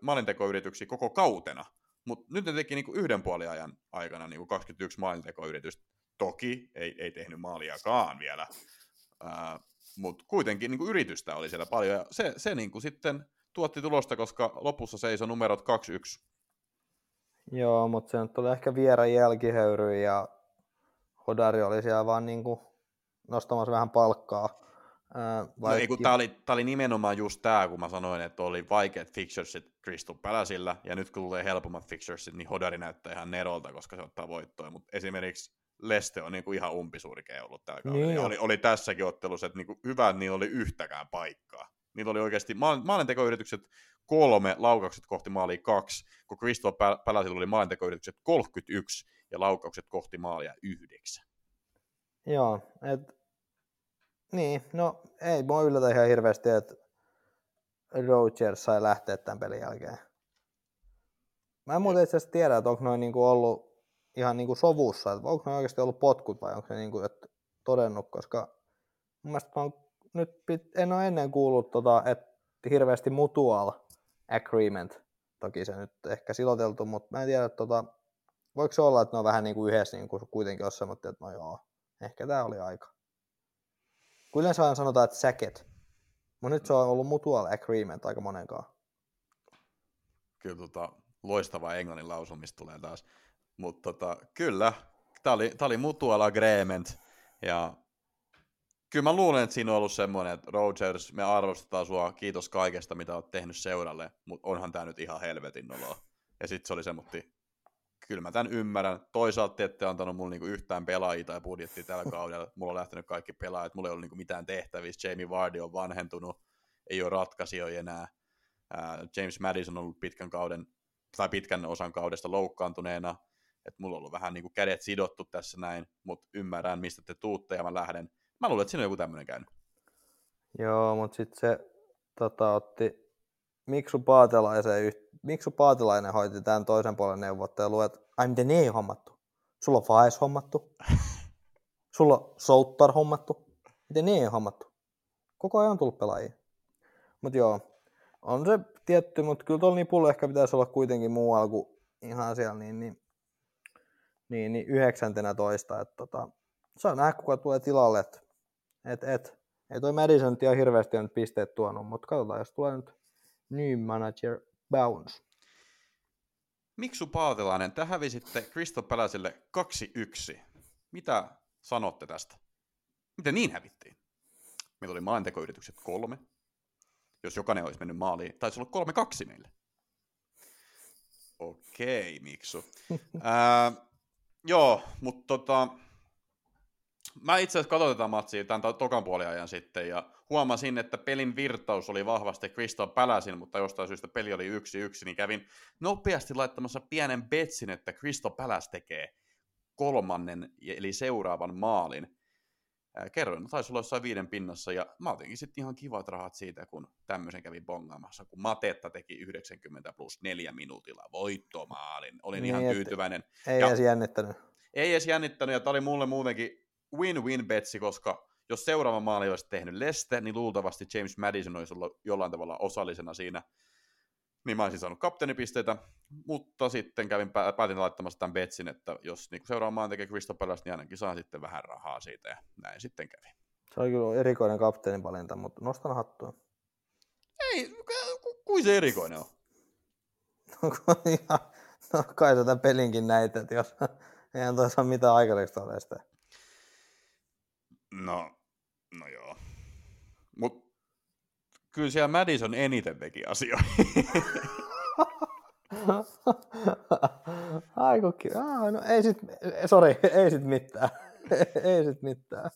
maalintekoyrityksiä koko kautena, mutta nyt ne teki niinku yhden puoliajan aikana niinku 21 maalintekoyritystä. Toki ei, ei tehnyt maaliakaan vielä, mutta kuitenkin niinku yritystä oli siellä paljon. Ja se, se niinku sitten tuotti tulosta, koska lopussa seisoi numerot 2-1. Joo, mutta se nyt oli ehkä vieraan jälkihöyry ja Hodari oli siellä vaan niinku nostamassa vähän palkkaa. Ää, No ei, kun tää oli, tää oli nimenomaan just tää, kun mä sanoin, että oli vaikeat fixturesit Crystal Palaceilla, ja nyt kun tulee helpommat fixturesit, niin Hodari näyttää ihan nerolta, koska se ottaa voittoa. Mutta esimerkiksi Leste on niinku ihan umpisurkea ollut tällä kaudella. Niin ja oli, oli, tässäkin ottelussa, että niinku hyvä, että niillä oli yhtäkään paikkaa. Niillä oli oikeasti maal- maalintekoyritykset kolme, laukaukset kohti maalia kaksi, kun Crystal Pal- Palacella oli maalintekoyritykset 31 ja laukaukset kohti maalia yhdeksän. Joo, et, niin, no ei mua yllätä ihan hirveästi, että Rogers sai lähteä tämän pelin jälkeen. Mä en muuten itse asiassa tiedä, että onko noin niinku ollut ihan niinku sovussa, että onko ne oikeasti ollut potkut vai onko ne niinku, että todennut, koska mun mielestä oon, nyt pit, en ole ennen kuullut, tota, että hirveästi mutual agreement, toki se nyt ehkä siloteltu, mutta mä en tiedä, että tota, voiko se olla, että ne on vähän niinku yhdessä niinku kuitenkin on semmoinen, että no joo, ehkä tämä oli aika. Kun yleensä aina sanotaan, että säket, mutta nyt se on ollut mutual agreement aika monenkaan. kyllä tota, loistava englannin lausumista tulee taas. Mutta tota, kyllä, tämä oli, tää oli mutual agreement, ja kyllä mä luulen, että siinä on ollut semmoinen, että Rogers, me arvostetaan sua, kiitos kaikesta, mitä oot tehnyt seuralle, mutta onhan tämä nyt ihan helvetin noloa. Ja sitten se oli semmoinen, kyllä mä tämän ymmärrän. Toisaalta te ette antanut mulle niinku yhtään pelaajia tai budjettia tällä kaudella. Mulla on lähtenyt kaikki pelaajat, mulla ei ollut niinku mitään tehtävissä. Jamie Vardy on vanhentunut, ei ole ratkaisijoita enää. Ää, James Madison on ollut pitkän kauden, tai pitkän osan kaudesta loukkaantuneena. Et mulla on ollut vähän niinku kädet sidottu tässä näin, mutta ymmärrän, mistä te tuutte ja mä lähden. Mä luulen, että siinä on joku tämmöinen käynyt. Joo, mutta sitten se tota, otti Miksu Paatelaisen, yht... Miksu Paatelainen hoiti tämän toisen puolen neuvottelua, että ai miten ne ei hommattu? Sulla on Faes hommattu? Sulla on Souttar hommattu? Miten ne ei hommattu? Koko ajan on tullut pelaajia. Mutta joo, on se tietty, mutta kyllä tuolla nipulla ehkä pitäisi olla kuitenkin muualla kuin ihan siellä niin, niin, niin, niin 19. Että tota, saa nähdä, kuka tulee tilalle. Et, et, et, ei toi Madison ihan hirveästi on nyt pisteet tuonut, mutta katsotaan, jos tulee nyt new manager bounce. Miksu Paatelainen, te hävisitte Crystal Palacelle 2-1. Mitä sanotte tästä? Miten niin hävittiin? Meillä oli maalintekoyritykset kolme, jos jokainen olisi mennyt maaliin. Taisi olla kolme kaksi meille. Okei, Miksu. Ää, joo, mutta tota, mä itse asiassa katsoin tätä matsia tämän to- tokan puoliajan sitten ja huomasin, että pelin virtaus oli vahvasti Crystal Palacein, mutta jostain syystä peli oli yksi yksi, niin kävin nopeasti laittamassa pienen betsin, että Crystal Palace tekee kolmannen, eli seuraavan maalin. Kerroin, taisi olla jossain viiden pinnassa, ja mä otinkin sitten ihan kivat rahat siitä, kun tämmöisen kävin bongaamassa, kun Matetta teki 90 plus neljä minuutilla voittomaalin. Olin Niin, ihan tyytyväinen. Ei Ja- edes jännittänyt. Ei edes jännittänyt, ja tämä oli mulle muutenkin win-win betsi, koska jos seuraava maali olisi tehnyt Leste, niin luultavasti James Madison olisi ollut jollain tavalla osallisena siinä. Niin mä olisin saanut kapteenipisteitä, mutta sitten kävin pä- päätin laittamassa tämän betsin, että jos niin seuraava maan tekee Crystal Palace, niin ainakin saan sitten vähän rahaa siitä, ja näin sitten kävi. Se oli kyllä erikoinen kapteeninvalinta, mutta nostan hattua. Ei, ku, kuin se erikoinen on. Ihan- no kai sä tämän pelinkin näit, että jos eihän toi saa mitään aikaiseksi. No, no joo. Kyllä siellä Madison eniten teki asioita. Ai kun ki- Aa, no ei sit, sori, ei sit mitään. ei sit mitään.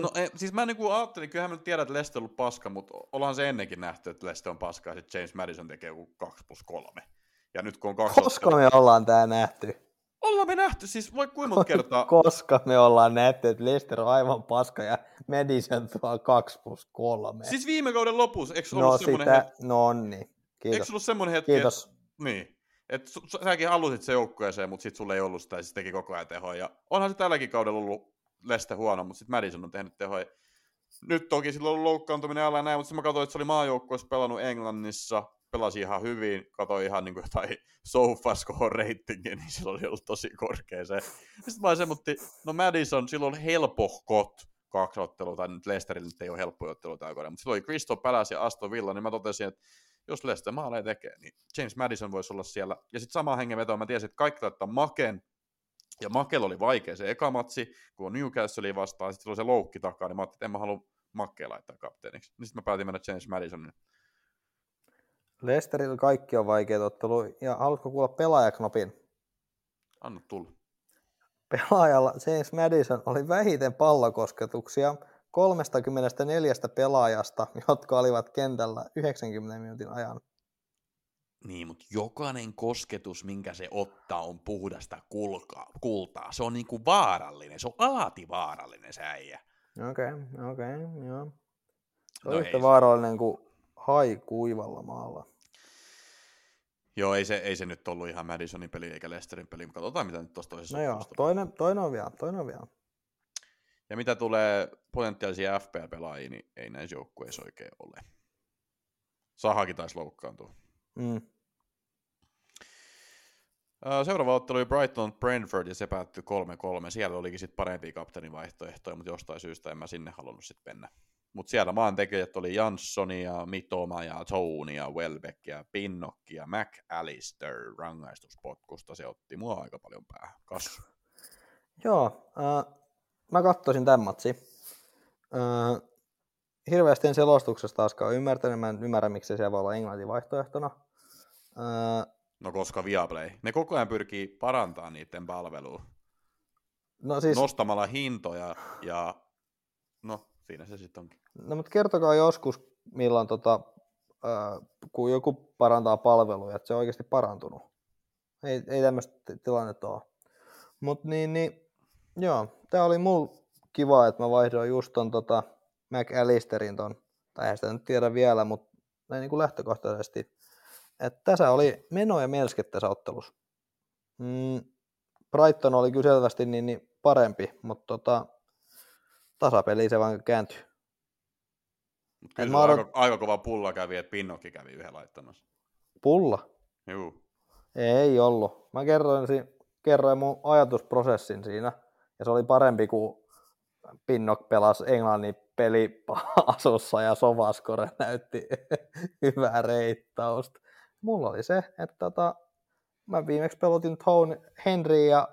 No ei, siis mä niinku ajattelin, kyllähän mä nyt tiedän, että Leste on ollut paska, mutta ollaan se ennenkin nähty, että Leste on paska ja sitten James Madison tekee joku 2 plus 3. Ja nyt kun on kaksi Koska ottelua- me ollaan tää nähty? Ollaan me nähty, siis voi kuinka monta kertaa. Koska me ollaan nähty, että Leicester on aivan paska ja Madison tuo 2 plus 3. Siis viime kauden lopussa, eikö ollut no semmoinen sitä, hetki, no eikö Kiitos. ollut semmoinen hetki, Kiitos. että, niin, su, säkin halusit se joukkueeseen, mutta sitten sulla ei ollut sitä ja se teki koko ajan tehoa. Ja onhan se tälläkin kaudella ollut Leste huono, mutta sitten Madison on tehnyt tehoja. Nyt toki sillä on ollut loukkaantuminen alla ja näin, mutta sitten mä katsoin, että se oli maajoukkueessa pelannut Englannissa, pelasi ihan hyvin, katsoin ihan niin kuin jotain SofaScore ratingia, niin sillä oli ollut tosi korkea se. Sitten mä olin mutta no Madison, sillä on helpohkot kaksi ottelua, tai nyt Leicesterille nyt ei ole helppoja otteluita aikoina, mutta silloin oli Crystal Palace ja Aston Villa, niin mä totesin, että jos Leicester maaleja tekee, niin James Madison voisi olla siellä. Ja sitten sama hengenveto, mä tiesin, että kaikki laittaa Maken, ja Makel oli vaikea se eka matsi, kun on Newcastle vastaan, sitten oli se loukki takaa, niin mä ajattelin, että en mä halua Makkea laittaa kapteeniksi. Niin sitten mä päätin mennä James Madisonin. Leicesterillä kaikki on vaikeita ottelu. Ja haluatko kuulla pelaajaknopin? Anna tulla. Pelaajalla James Madison oli vähiten pallokosketuksia 34 pelaajasta, jotka olivat kentällä 90 minuutin ajan. Niin, mutta jokainen kosketus, minkä se ottaa, on puhdasta kulkaa, kultaa. Se on niinku vaarallinen, se on alati vaarallinen se äijä. Okei, okay, okei, okay, joo. Se on No yhtä vaarallinen kuin hai kuivalla maalla. Joo, ei se, ei se nyt ollut ihan Madisonin peli eikä Leicesterin peli, mutta katsotaan mitä nyt tuossa toisessa No joo, toinen, toinen on vielä, toinen on vielä. Ja mitä tulee potentiaalisia FPL-pelaajia, niin ei näissä joukkueissa oikein ole. Sahakin taisi loukkaantua. Mm. Ää, Seuraava ottelu oli Brighton Brentford ja se päättyi 3-3. Siellä olikin sitten parempia kapteenin vaihtoehtoja, mutta jostain syystä en mä sinne halunnut sitten mennä. Mutta siellä maantekijät oli Janssoni ja Mitoma ja Tony ja Welbeck ja Pinnock ja McAllister rangaistuspotkusta. Se otti mua aika paljon päähän. Kassu. Joo, äh, mä katsoisin tämän matsi. Äh, hirveästi en selostuksesta taaskaan ymmärtänyt, mä en ymmärrä, miksi se siellä voi olla englannin vaihtoehtona. Äh, No koska Viaplay. Ne koko ajan pyrkii parantaa niiden palvelua. no siis, Nostamalla hintoja ja no siinä se sitten onkin. no mutta kertokaa joskus, milloin tota, äh, kun joku parantaa palveluja, että se on oikeasti parantunut. Ei, ei tämmöistä ti- tilannetta ole. Mutta niin, niin, joo, tää oli mulla kiva, että mä vaihdoin just ton tota McAllisterin ton, tai eihän sitä nyt tiedä vielä, mutta näin niin kuin lähtökohtaisesti, että tässä oli meno ja melske tässä ottelussa. Mm, Brighton oli kyllä selvästi niin, niin parempi, mutta tota, tasapeli se vaan kääntyi. Mut kyllä se mä aika, odot- aika, kova pulla kävi, että Pinnokki kävi yhden laittamassa. Pulla? Juu. Ei ollut. Mä kerroin, si- kerroin mun ajatusprosessin siinä, ja se oli parempi kuin Pinnock pelasi Englannin peli asussa ja Sovaskore näytti hyvää reittausta. Mulla oli se, että tota, mä viimeksi pelotin Tone Henry ja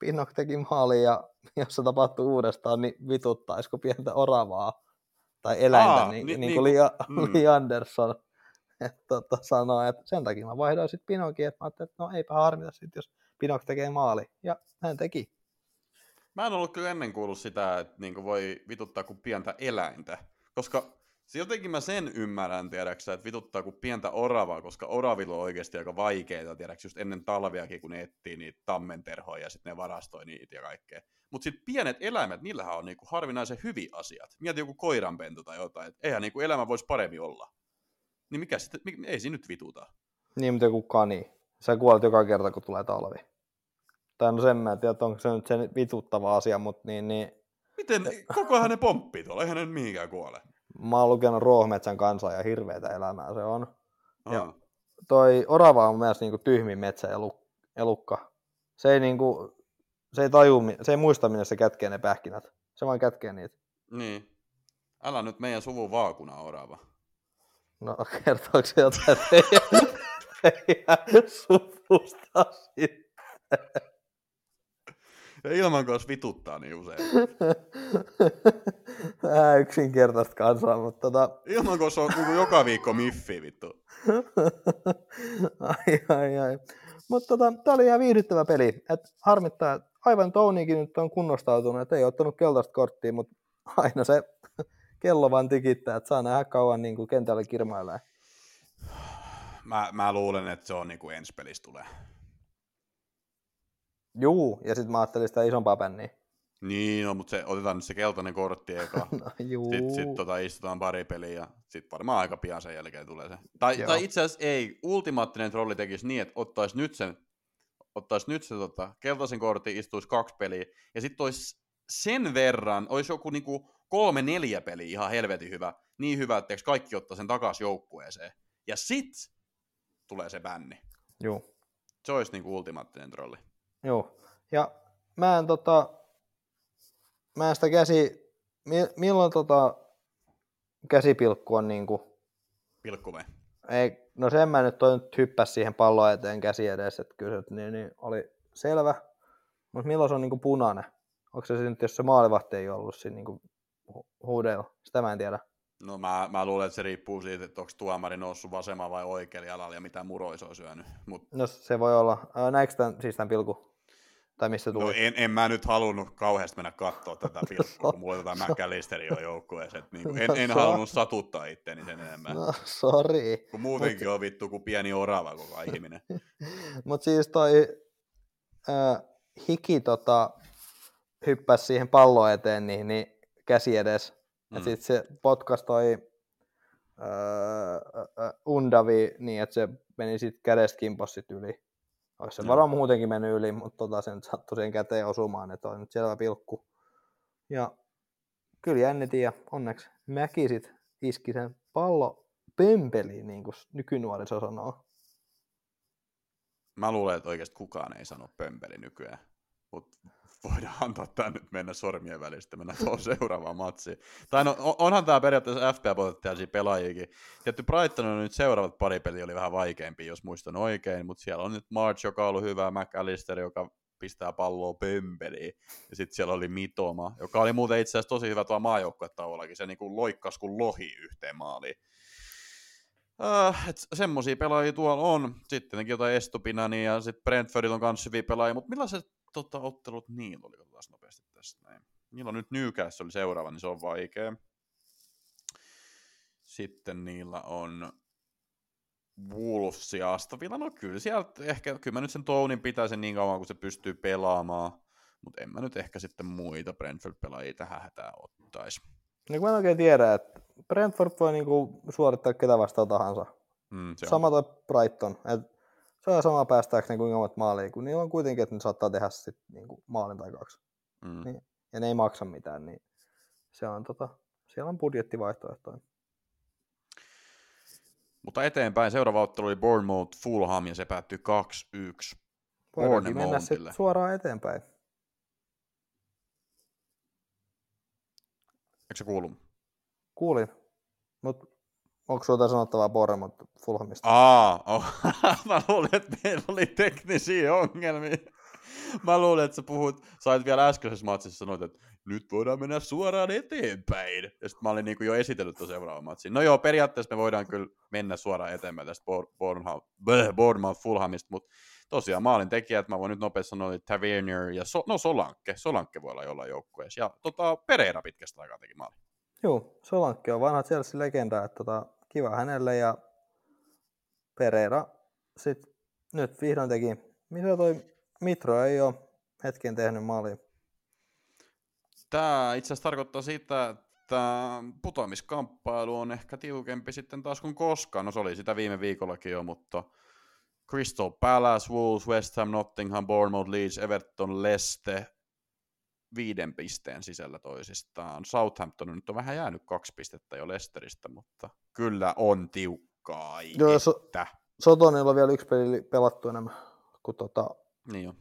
Pinnock teki maali ja jos se tapahtuu uudestaan, niin vituttaisiko pientä oravaa. tai eläintä, Aa, niin, ni- niin, niin kuin kuin- Lee, mm. Lee Anderson että, tota, sanoi, että sen takia mä vaihdoin sitten Pinokin, että mä ajattelin, että no eipä harmita sitten, jos Pinok tekee maali. Ja hän teki. Mä en ollut kyllä ennen kuullut sitä, että niinku voi vituttaa kuin pientä eläintä. Koska se jotenkin mä sen ymmärrän, tiedäksä, että vituttaa kuin pientä oravaa, koska oravilla on oikeasti aika vaikeita, tiedäksä, just ennen talviakin, kun ne etsii niitä tammenterhoja ja sitten ne varastoi niitä ja kaikkea. Mutta sitten pienet eläimet, niillähän on niinku harvinaisen hyviä asiat. Mieti joku koiranpentu tai jotain, että eihän niinku elämä voisi paremmin olla. Niin mikä sitten, ei siinä nyt vituta. Niin, mutta joku kani. Sä kuolet joka kerta, kun tulee talvi. Tai no sen mä en tiedä, että onko se nyt sen vituttava asia, mutta niin, niin Miten, koko ajan ne pomppii tuolla, eihän ne nyt mihinkään kuole. Mä oon lukenut Ruohometsän kansaa ja hirveätä elämää se on. Aa. Joo. Toi orava on myös niinku tyhmin metsäelukka. Se ei, niinku, se ei taju, se ei muista, minne se kätkee ne pähkinät. Se vaan kätkee niitä. Niin. Älä nyt meidän suvun vaakuna orava. No kertooko se jotain teidän, teidän suvusta sitten? Ja ilman kanssa vituttaa niin usein. Vähän yksinkertaista kansaa, mutta tota... Ilman kanssa on niinku joka viikko miffi vittu. ai, ai, ai. Mutta tota, tämä oli ihan viihdyttävä peli. Et harmittaa, että aivan Tounikin nyt on kunnostautunut, että ei ottanut keltaista korttia, mutta aina se kello vaan tikittää, että saa nähdä kauan niin kuin kentällä kirmailee. Mä, mä luulen, että se on niinku ensi pelissä tulee. Juu, ja sitten mä ajattelin sitä isompaa bänniä. Niin, no, mutta se, otetaan nyt se keltainen kortti eka. No, juu. Sitten sit, tota, istutaan pari peliä ja sitten varmaan aika pian sen jälkeen tulee se. Tai, Joo. tai itse asiassa ei, ultimaattinen trolli tekisi niin, että ottaisi nyt sen, ottaisi nyt sen tota, keltaisen kortin, istuisi kaksi peliä, ja sitten olisi sen verran, olisi joku niinku kolme neljä peliä ihan helvetin hyvä, niin hyvä, että kaikki ottaa sen takaisin joukkueeseen. Ja sit tulee se bänni. Juu. Se olisi niinku ultimaattinen trolli. Joo. Ja mä en tota, mä en sitä käsi, mi- milloin tota käsipilkku on niinku, Pilkkume. ei, no sen mä nyt toi nyt hyppäs siihen pallon eteen käsi edessä, että kyllä se niin, niin oli selvä. Mutta milloin se on niinku punainen? Onko se nyt, jos se maalivahti ei ollut siinä niinku hu- huudeilla? Sitä mä en tiedä. No mä, mä luulen, että se riippuu siitä, että onko tuomari noussut vasemmalla vai oikealla jalalla ja mitä muroja se on syönyt. Mut, No se voi olla. Näikö tämän, siis tämän pilku? Tai missä tuli? no en, en, mä nyt halunnut kauheasti mennä katsoa tätä pilkkua, kun mulla tätä McAllisteria on joukkueessa. että Niinku, en, No en se- halunnut satuttaa itteeni sen enemmän. No, sori. Kun muutenkin on vittu kuin pieni orava koko ihminen. Mutta siis toi äh, hiki tota, hyppäsi siihen pallon eteen, niin, niin käsi edes. Mm. Ja sitten se potkas toi äh, äh, undavi niin, että se meni sitten kädestä kimpos sit yli. Olisi se varmaan muutenkin mennyt yli, mutta tota, se nyt sattui siihen käteen osumaan, että on nyt selvä pilkku. Ja kyllä jännitin ja onneksi Mäki sit iski sen pallo pömpeliin, niin kuin nykynuoriso sanoo. Mä luulen, että oikeasti kukaan ei sano pömpeli nykyään. Mutta voidaan antaa tämä nyt mennä sormien välistä, mennä tuohon seuraavaan matsiin. Tai no, on- onhan tämä periaatteessa FPA-potentiaalisia pelaajiakin. Tietty Brighton on nyt seuraavat pari peliä oli vähän vaikeampi, jos muistan oikein, mutta siellä on nyt March, joka on ollut hyvä, McAllister, joka pistää palloa pömpeliin. Ja sitten siellä oli Mitoma, joka oli muuten itse asiassa tosi hyvä tuolla maajoukkuetauollakin. Se niinku loikkas kuin lohi yhteen maaliin. Uh, et semmosia pelaajia tuolla on. Sitten jotain Estupinani ja sitten Brentfordilla on kans hyviä pelaajia, mutta millaiset tota, ottelut niillä oli? Katsotaan nopeasti tästä näin. Niillä on nyt Newcastle oli seuraava, niin se on vaikea. Sitten niillä on Wolves ja Aston Villa. No kyllä sieltä ehkä, kyllä mä nyt sen Tounin pitäisin niin kauan, kun se pystyy pelaamaan. Mutta en mä nyt ehkä sitten muita Brentford-pelaajia tähän hätään ottaisi. Niin kuin mä en oikein tiedä, että Brentford voi niinku suorittaa ketä vastaan tahansa. Mm. Sama toi Brighton. Et se on sama päästääkseni kuinka monta maalia, kun niillä on kuitenkin, että ne saattaa tehdä sit niinku maalin tai kaksi. Mm. Niin. Ja ne ei maksa mitään, niin se on tota, siellä on budjettivaihtoehtoja. Mutta eteenpäin seuraava ottelu oli Bournemouth Fulham ja se päättyi 2-1. Voidaankin mennä sitten suoraan eteenpäin. Eikö se kuulu? Kuulin, mutta onko sinulla jotain sanottavaa Bournemouth Fulhamista? Aa, oh. mä luulin, että meillä oli teknisiä ongelmia. Mä luulin, että sä puhut, sait vielä äskeisessä matsissa sanoit, että nyt voidaan mennä suoraan eteenpäin. Ja sitten mä olin niin kuin jo esitellyt tuon seuraavan matsin. No joo, periaatteessa me voidaan kyllä mennä suoraan eteenpäin tästä Bournemouth Fulhamista, mutta tosiaan maalin tekijät, mä voin nyt nopeasti sanoa, että Tavernier ja so, no Solanke, Solanke voi olla jollain joukkueessa. Ja tota, Pereira pitkästä aikaa teki maali. Joo, Solanke on vanha Chelsea-legenda, että tota, kiva hänelle ja Pereira sit nyt vihdoin teki. Mitä toi Mitro ei ole hetken tehnyt maaliin? Tämä itse asiassa tarkoittaa sitä, että putoamiskamppailu on ehkä tiukempi sitten taas kuin koskaan. No se oli sitä viime viikollakin jo, mutta Crystal Palace, Wolves, West Ham, Nottingham, Bournemouth, Leeds, Everton, Leste viiden pisteen sisällä toisistaan. Southampton nyt on vähän jäänyt kaksi pistettä jo Lesteristä, mutta kyllä on tiukkaa. Joo, so, Sotonilla on vielä yksi peli pelattu enemmän kuin, tota, niin jo.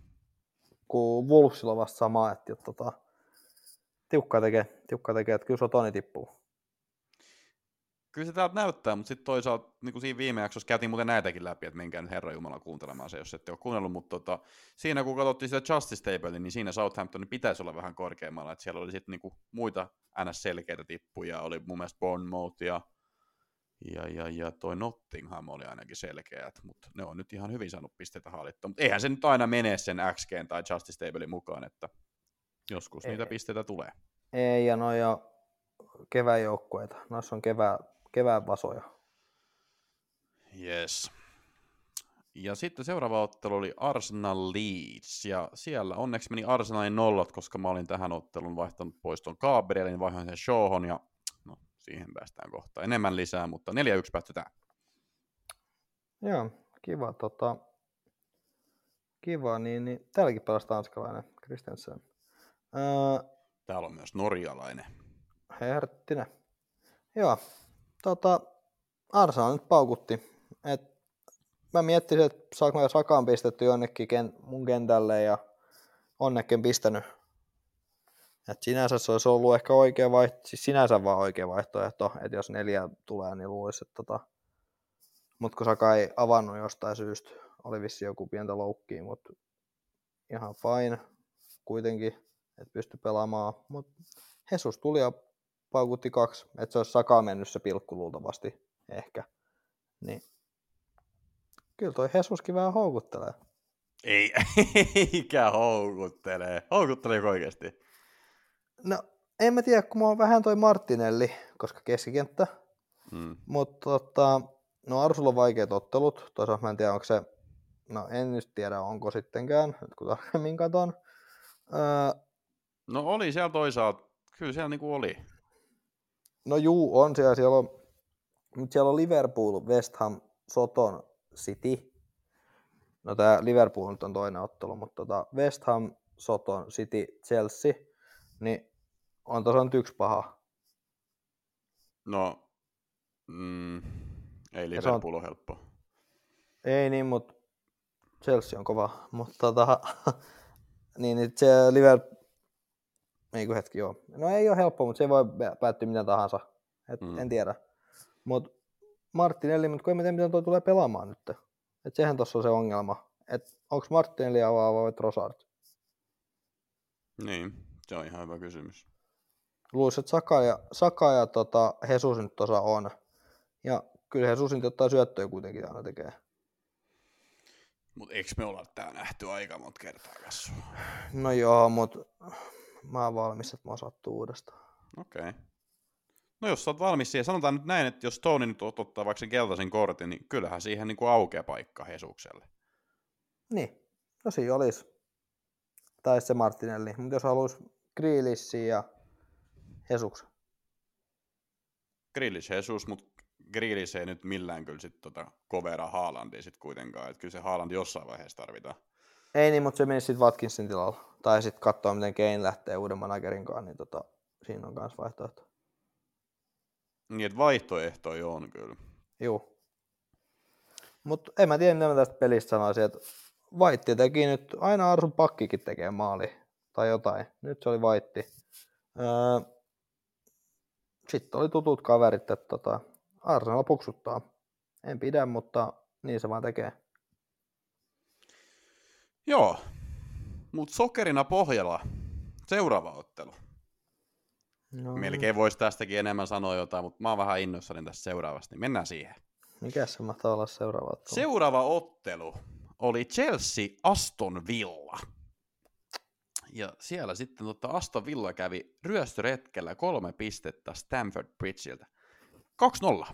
kuin Wolvesilla vasta sama, että tota, tiukkaa tekee, tiukkaa tekee, että kyllä Sotoni tippuu kyllä se täältä näyttää, mutta sitten toisaalta niin kuin siinä viime jaksossa käytiin muuten näitäkin läpi, että menkää nyt Herra Jumala kuuntelemaan se, jos ette ole kuunnellut, mutta tota, siinä kun katsottiin sitä Justice Table, niin siinä Southampton pitäisi olla vähän korkeammalla, että siellä oli sitten niin kuin muita NS-selkeitä tippuja, oli mun mielestä Bournemouth ja, ja, ja, ja toi Nottingham oli ainakin selkeät, mutta ne on nyt ihan hyvin saanut pisteitä hallittua, mutta eihän se nyt aina mene sen XG tai Justice Tablein mukaan, että joskus Ei. niitä pisteitä tulee. Ei, ja no ja kevään joukkueita, noissa on kevää, kevään vasoja. Yes. Ja sitten seuraava ottelu oli Arsenal Leeds, ja siellä onneksi meni Arsenalin nollat, koska mä olin tähän ottelun vaihtanut pois tuon Gabrielin, vaihdoin sen Shawhon, ja no, siihen päästään kohta enemmän lisää, mutta 4-1 päättyi tämä. Joo, kiva. Tota, kiva, niin, niin täälläkin pelasi tanskalainen Kristensen. Öö, Täällä on myös norjalainen. Herttinen. Joo, tota, Arsenal nyt paukutti. Et mä miettisin, että saanko mä Sakaan pistetty jonnekin ken, mun kentälle ja onnekin pistänyt. Et sinänsä se olisi ollut ehkä oikea vaihtoehto, siis sinänsä vaan oikea vaihtoehto, että jos neljä tulee, niin luulisi, että tota, mutta kun Saka ei avannut jostain syystä, oli vissi joku pientä loukkiin, mutta ihan fine kuitenkin, että pysty pelaamaan. Mutta Jesus tuli ja paukutti kaksi, että se olisi Saka mennyt se pilkku luultavasti ehkä. Niin. Kyllä toi Hesuskin vähän houkuttelee. Ei, eikä houkuttelee. Houkuttelee oikeasti? No, en mä tiedä, kun mä oon vähän toi Martinelli, koska keskikenttä. Mm. Mutta tota, no Arsulla on vaikeat ottelut. Toisaalta mä en tiedä, onko se, no en nyt tiedä, onko sittenkään, nyt kun tarkemmin katon. Öö, no oli siellä toisaalta, kyllä siellä niinku oli. No juu, on siellä. Siellä on, mutta siellä on Liverpool, West Ham, Soton, City. No tämä Liverpool nyt on toinen ottelu, mutta tota West Ham, Soton, City, Chelsea, niin on tosiaan yksi paha. No, mm, ei Liverpool on... ole helppo. Ei niin, mutta Chelsea on kova. Mutta tota, niin, niin se Liverpool, ei kun hetki, joo. No ei ole helppoa, mutta se voi päättyä mitä tahansa. Et mm. En tiedä. Mutta Martinelli, mutta kun en tiedä, miten tuo tulee pelaamaan nyt. Et sehän tuossa on se ongelma. Että onko Martinelli avaava vai Trossard? Niin, se on ihan hyvä kysymys. Luulisin, että Saka ja, Saka ja tota, Jesus nyt tuossa on. Ja kyllä Jesus nyt ottaa syöttöjä kuitenkin aina tekee. Mutta eikö me olla tää nähty aika monta kertaa kanssa? No joo, mutta mä oon valmis, että mä osattu uudestaan. Okei. Okay. No jos sä oot valmis siihen, sanotaan nyt näin, että jos Tony nyt ottaa vaikka sen keltaisen kortin, niin kyllähän siihen niin kuin aukeaa paikka Hesukselle. Niin, no siinä olisi. Tai se Martinelli, mutta jos haluaisi Grealishin ja Hesuksen. Grealish Jesus, mutta Grealish ei nyt millään kyllä sit tota covera Haalandia sit kuitenkaan, että kyllä se Haaland jossain vaiheessa tarvitaan. Ei niin, mutta se menisi sitten Watkinsin tilalla. Tai sitten katsoa, miten Kane lähtee uuden managerin kanssa, niin tota, siinä on myös vaihtoehto. Niin, että vaihtoehtoja on kyllä. Joo. Mutta en mä tiedä, mitä mä tästä pelistä sanoisin, että Vaitti teki nyt, aina Arsun pakkikin tekee maali tai jotain. Nyt se oli Vaitti. Öö, sitten oli tutut kaverit, että tota, Arsenal puksuttaa. En pidä, mutta niin se vaan tekee. Joo, mutta sokerina pohjalla seuraava ottelu. No, Melkein voisi tästäkin enemmän sanoa jotain, mutta mä oon vähän innoissani tästä seuraavasta, niin mennään siihen. Mikä se mahtaa olla seuraava ottelu? Seuraava ottelu oli Chelsea Aston Villa. Ja siellä sitten tota Aston Villa kävi ryöstöretkellä kolme pistettä Stamford Bridgeiltä. 2-0.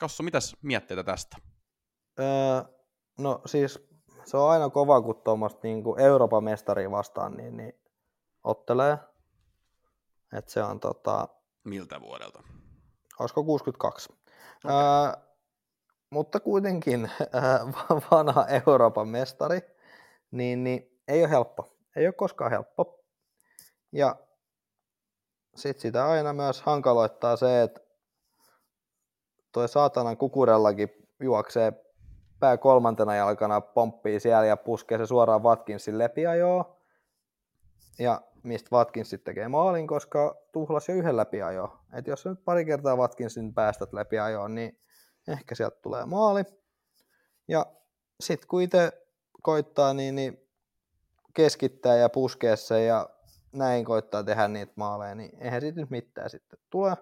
Kassu, mitäs mietteitä tästä? Öö, no siis se on aina kova, kun tuommoista niin Euroopan mestari vastaan niin, niin ottelee. Et se on tota, Miltä vuodelta? olisiko 62. Okay. Öö, mutta kuitenkin ää, vanha Euroopan mestari, niin, niin ei ole helppo. Ei ole koskaan helppo. Ja sitten sitä aina myös hankaloittaa se, että toi saatanan kukurellakin juoksee pää kolmantena jalkana, pomppii siellä ja puskee se suoraan Watkinsin läpiajoon. Ja mistä Watkins sitten tekee maalin, koska tuhlas jo yhden läpiajoon. Et jos nyt pari kertaa Watkinsin päästät läpiajoon, niin ehkä sieltä tulee maali. Ja sitten kun itse koittaa, niin, niin keskittää ja puskee se ja näin koittaa tehdä niitä maaleja, niin eihän siitä nyt mitään sitten tule.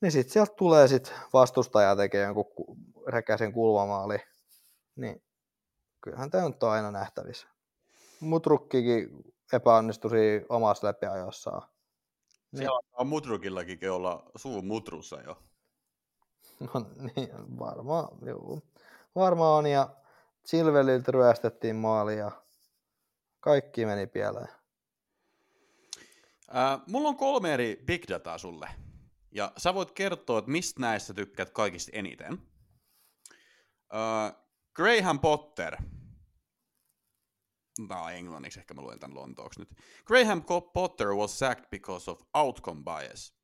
Niin sitten sieltä tulee sit vastustaja tekee jonkun räkäisen kulmamaali. Niin kyllähän tämä nyt on aina nähtävissä. Mutrukkikin epäonnistui omassa läpiajossaan. Siellä on Mutrukillakin olla suu mutrussa jo. No niin, varmaan, joo. Varmaan on, ja Silveliltä ryöstettiin maali ja kaikki meni pieleen. Äh, mulla on kolme eri big dataa sulle. Ja sä voit kertoa, että mistä näistä tykkäät kaikista eniten. Äh, Graham Potter. Tää on englanniksi, ehkä mä luen tän lontooksi nyt. Graham Potter was sacked because of outcome bias.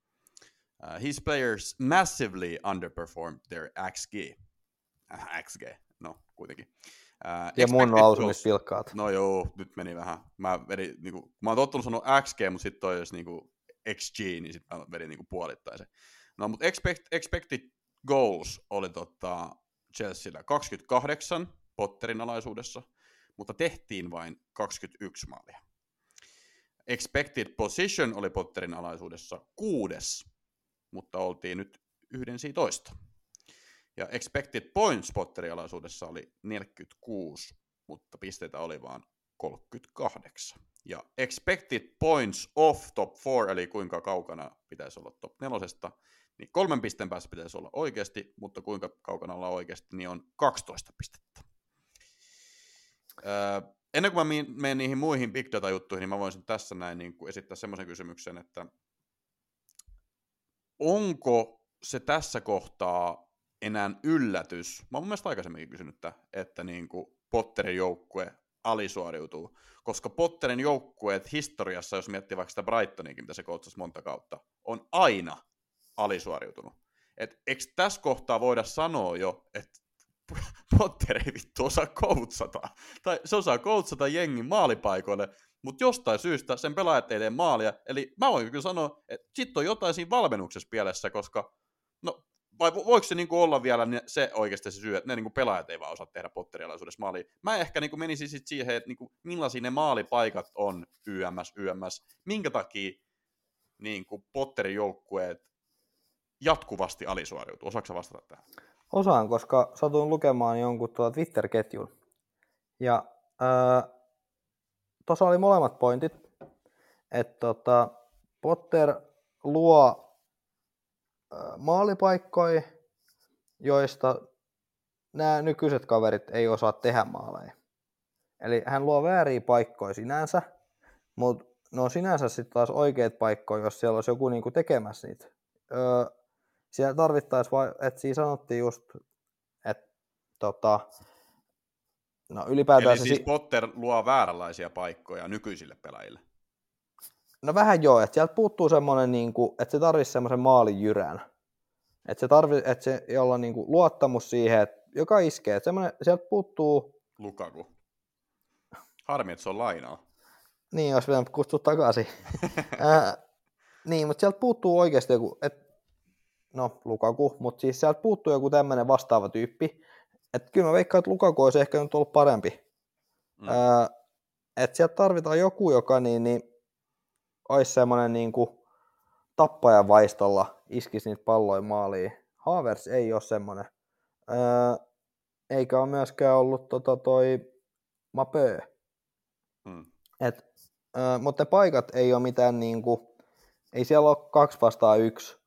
Uh, his players massively underperformed their XG. Äh, XG, no kuitenkin. Uh, ja mun lausumispilkkaat. No joo, nyt meni vähän. Mä, vedin, niinku, mä oon tottunut sanoa XG, mutta sitten toi jos niinku XG, niin sitten mä vedin niinku puolittaisen. No, mutta expect, expected goals oli tota Chelsealla 28 Potterin alaisuudessa, mutta tehtiin vain 21 maalia. Expected position oli Potterin alaisuudessa kuudes, mutta oltiin nyt yhden toista. Ja expected points Potterin alaisuudessa oli 46, mutta pisteitä oli vain 38. Ja expected points off top 4, eli kuinka kaukana pitäisi olla top 4, niin kolmen pisteen päässä pitäisi olla oikeasti, mutta kuinka kaukana olla oikeasti, niin on 12 pistettä. Öö, ennen kuin mä menen niihin muihin big data-juttuihin, niin mä voisin tässä näin niin kuin esittää semmoisen kysymyksen, että onko se tässä kohtaa enää yllätys? Mä oon mun mielestä aikaisemminkin kysynyt, että, että niin kuin Potterin joukkue alisuoriutuu, koska Potterin joukkueet historiassa, jos miettii vaikka sitä Brightoninkin, mitä se koutsasi monta kautta, on aina alisuoriutunut. Et eikö tässä kohtaa voida sanoa jo, että Potter ei vittu osaa koutsata. Tai se osaa koutsata jengin maalipaikoille, mutta jostain syystä sen pelaajat ei tee maalia. Eli mä voin kyllä sanoa, että sit on jotain siinä valmennuksessa pielessä, koska vai voiko se niinku olla vielä se oikeasti se syy, että ne niinku pelaajat ei vaan osaa tehdä potterialaisuudessa maalia. Mä ehkä niinku menisin sit siihen, että niinku, millaisia ne maalipaikat on YMS, YMS, minkä takia niinku Potterin joukkueet jatkuvasti alisuoriutuu. Osaatko vastata tähän? Osaan, koska satuin lukemaan jonkun tuota Twitter-ketjun. Ja öö, tuossa oli molemmat pointit, että tota, Potter luo maalipaikkoja, joista nämä nykyiset kaverit ei osaa tehdä maaleja. Eli hän luo vääriä paikkoja sinänsä, mutta ne on sinänsä sitten taas oikeat paikkoja, jos siellä olisi joku niinku tekemässä niitä. Öö, siellä tarvittaisiin, vai, että siinä sanottiin just, että tota, no ylipäätään Eli siis si- Potter luo vääränlaisia paikkoja nykyisille pelaajille. No vähän joo, että sieltä puuttuu semmoinen, niin kuin, että se tarvitsisi semmoisen maalijyrän. Että se, tarvi, että se jolla niin kuin, luottamus siihen, että joka iskee, että semmoinen, sieltä puuttuu... Lukaku. Harmi, että se on lainaa. Niin, jos vielä kutsua takaisin. äh, niin, mutta sieltä puuttuu oikeasti joku, että no Lukaku, mutta siis sieltä puuttuu joku tämmöinen vastaava tyyppi. Että kyllä mä veikkaan, että Lukaku olisi ehkä nyt ollut parempi. Mm. Öö, että sieltä tarvitaan joku, joka niin, niin, olisi semmoinen niin kuin, tappajan vaistolla iskisi niitä palloja maaliin. Havertz ei ole semmoinen. Öö, eikä ole myöskään ollut tota toi Mapö. Hmm. Et, öö, mutta ne paikat ei ole mitään niinku, ei siellä ole kaksi vastaan yksi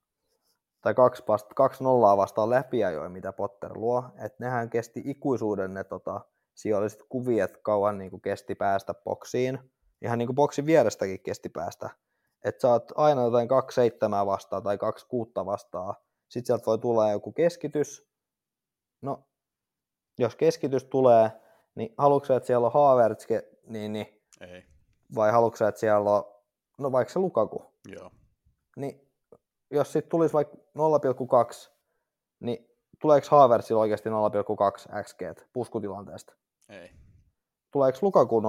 tai kaksi, vasta, kaksi nollaa vastaan läpiajoja, mitä Potter luo. Et nehän kesti ikuisuuden ne tota, sijoilliset kuviet kauan niinku kesti päästä boksiin. Ihan niinku boksin vierestäkin kesti päästä. Että sä oot aina jotain kaksi seitsemää vastaan tai kaksi kuutta vastaan. Sitten sieltä voi tulla joku keskitys. No, jos keskitys tulee, niin haluatko että siellä on Havertz, niin, niin, Ei, vai haluatko että siellä on, no vaikka se Lukaku, joo. niin jos sitten tulisi vaikka 0,2, niin tuleeko Havertzilla oikeasti 0,2 XG puskutilanteesta? Ei. Tuleeko Lukaku 0,2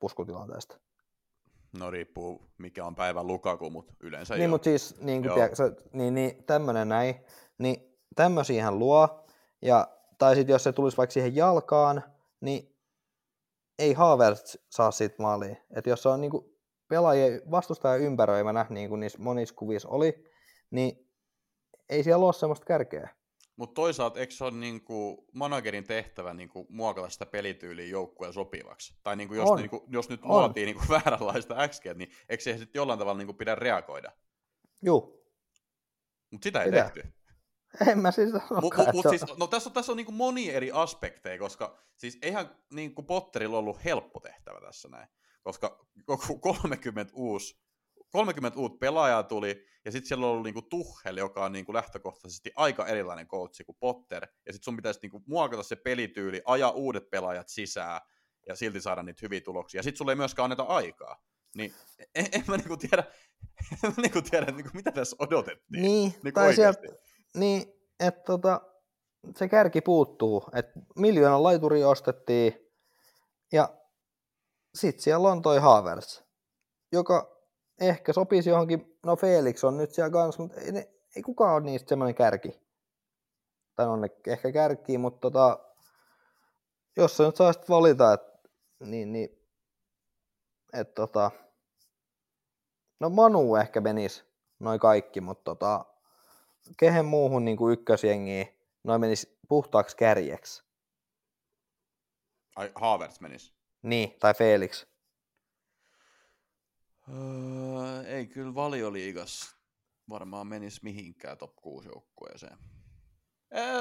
puskutilanteesta? No riippuu mikä on päivän Lukaku, mutta yleensä Niin, mutta siis niin, tiedätkö, niin, niin tämmöinen näin, niin tämmöisiä hän luo, ja, tai sitten jos se tulisi vaikka siihen jalkaan, niin ei Havertz saa siitä maalia. Että jos se on niin kuin pelaajien vastustajan ympäröimänä, niin kuin niissä monissa kuvissa oli, niin ei siellä ole semmoista kärkeä. Mutta toisaalta eikö se ole niinku managerin tehtävä niinku muokata sitä pelityyliä joukkueen sopivaksi? Tai niinku jos, On. niinku, jos nyt On. luotiin niinku vääränlaista XG, niin eikö se sitten jollain tavalla niinku pidä reagoida? Juu, Mutta sitä ei Pidä. tehty. en mä siis Mut, mut, mut siis, no tässä on, tässä on niinku monia eri aspekteja, koska siis eihän niinku Potterilla ollut helppo tehtävä tässä näin. Koska koko 30 uusi 30 uutta pelaajaa tuli, ja sitten siellä on ollut niinku Tuchel, joka on niinku lähtökohtaisesti aika erilainen coachi kuin Potter, ja sitten sun pitäisi niinku muokata se pelityyli, ajaa uudet pelaajat sisään, ja silti saada niitä hyviä tuloksia. Ja sitten sulle ei myöskään anneta aikaa. Niin en, en mä niinku tiedä, en mä niinku tiedä niinku, mitä tässä odotettiin. Niin, Niin tai sieltä, niin, että tota, se kärki puuttuu. että miljoonan laituri ostettiin ja sitten siellä on toi Havertz, joka ehkä sopisi johonkin, no Felix on nyt siellä kanssa, mutta ei, ne, ei kukaan ole niistä semmoinen kärki. Tai on ne ehkä kärki, mutta tota, jos sä nyt saisit valita, että niin, niin, et tota, no Manu ehkä menisi noin kaikki, mutta tota, kehen muuhun niin kuin ykkösjengiin noin menisi puhtaaksi kärjeksi. Ai, Havertz menisi. Niin, tai Felix. Öö, ei kyllä valioliigas varmaan menisi mihinkään top 6 joukkueeseen.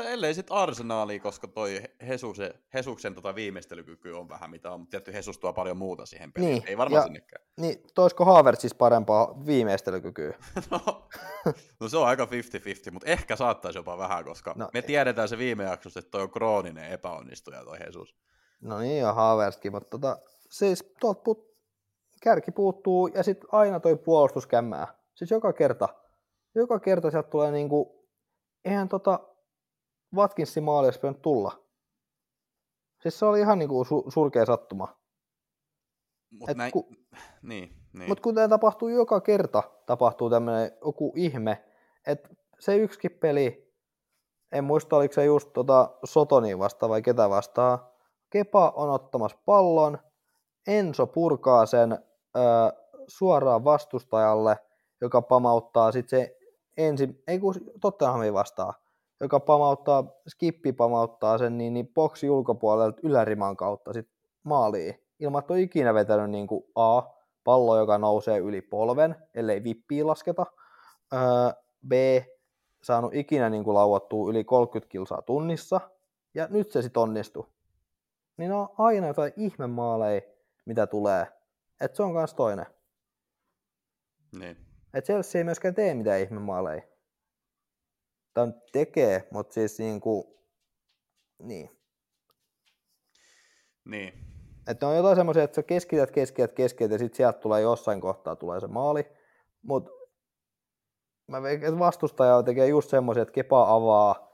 Ellei sitten Arsenaali, koska toi Hesuksen, Hesuksen tota viimeistelykyky on vähän mitä on, mutta tietty Hesus tuo paljon muuta siihen peliin. Niin, Ei varmaan ja- sinnekään. Niin, toisko Havertz siis parempaa viimeistelykykyä? No, no se on aika 50-50, mutta ehkä saattaisi jopa vähän, koska No, me ei. tiedetään se viime jaksossa, että toi on krooninen epäonnistuja toi Jesus. No niin, ja Havertzkin, mutta tota, siis tuolta put, kärki puuttuu ja sitten aina toi puolustus kämmää. Siis joka kerta. Joka kerta sieltä tulee niinku, eihän tota Watkinsin maali olisi pitänyt tulla. Siis se oli ihan niinku su- surkea sattuma. Mutta näin, ku- niin, niin. Mutta kun tämä tapahtuu joka kerta, tapahtuu tämmöinen joku ihme, että se yksikin peli, en muista oliko se just tota Sotoni vastaan vai ketä vastaan, Kepa on ottamassa pallon, Enso purkaa sen suoraan vastustajalle, joka pamauttaa sitten se ensin, ei kun Tottenhamin vastaan, joka pamauttaa, skippi pamauttaa sen niin, niin boksi ulkopuolelta yläriman kautta sit maaliin, ilman että on ikinä vetänyt niin kuin A, pallo, joka nousee yli polven, ellei vippiä lasketa. Öö, B, saanut ikinä niin kuin lauottua yli 30 kilsaa tunnissa, ja nyt se sitten onnistui. Niin on aina jotain ihmemaaleja, mitä tulee. Et se on kans toinen. niin. Et Chelsea ei myöskään tee mitään ihmemaaleja. Tai nyt tekee, mutta siis niinku, niin. niin. Että on jotain semmoisia, että sä keskität, keskität, keskität ja sitten sieltä tulee jossain kohtaa tulee se maali. Mutta mä veikkaan, että vastustaja tekee just semmoisia, että kepa avaa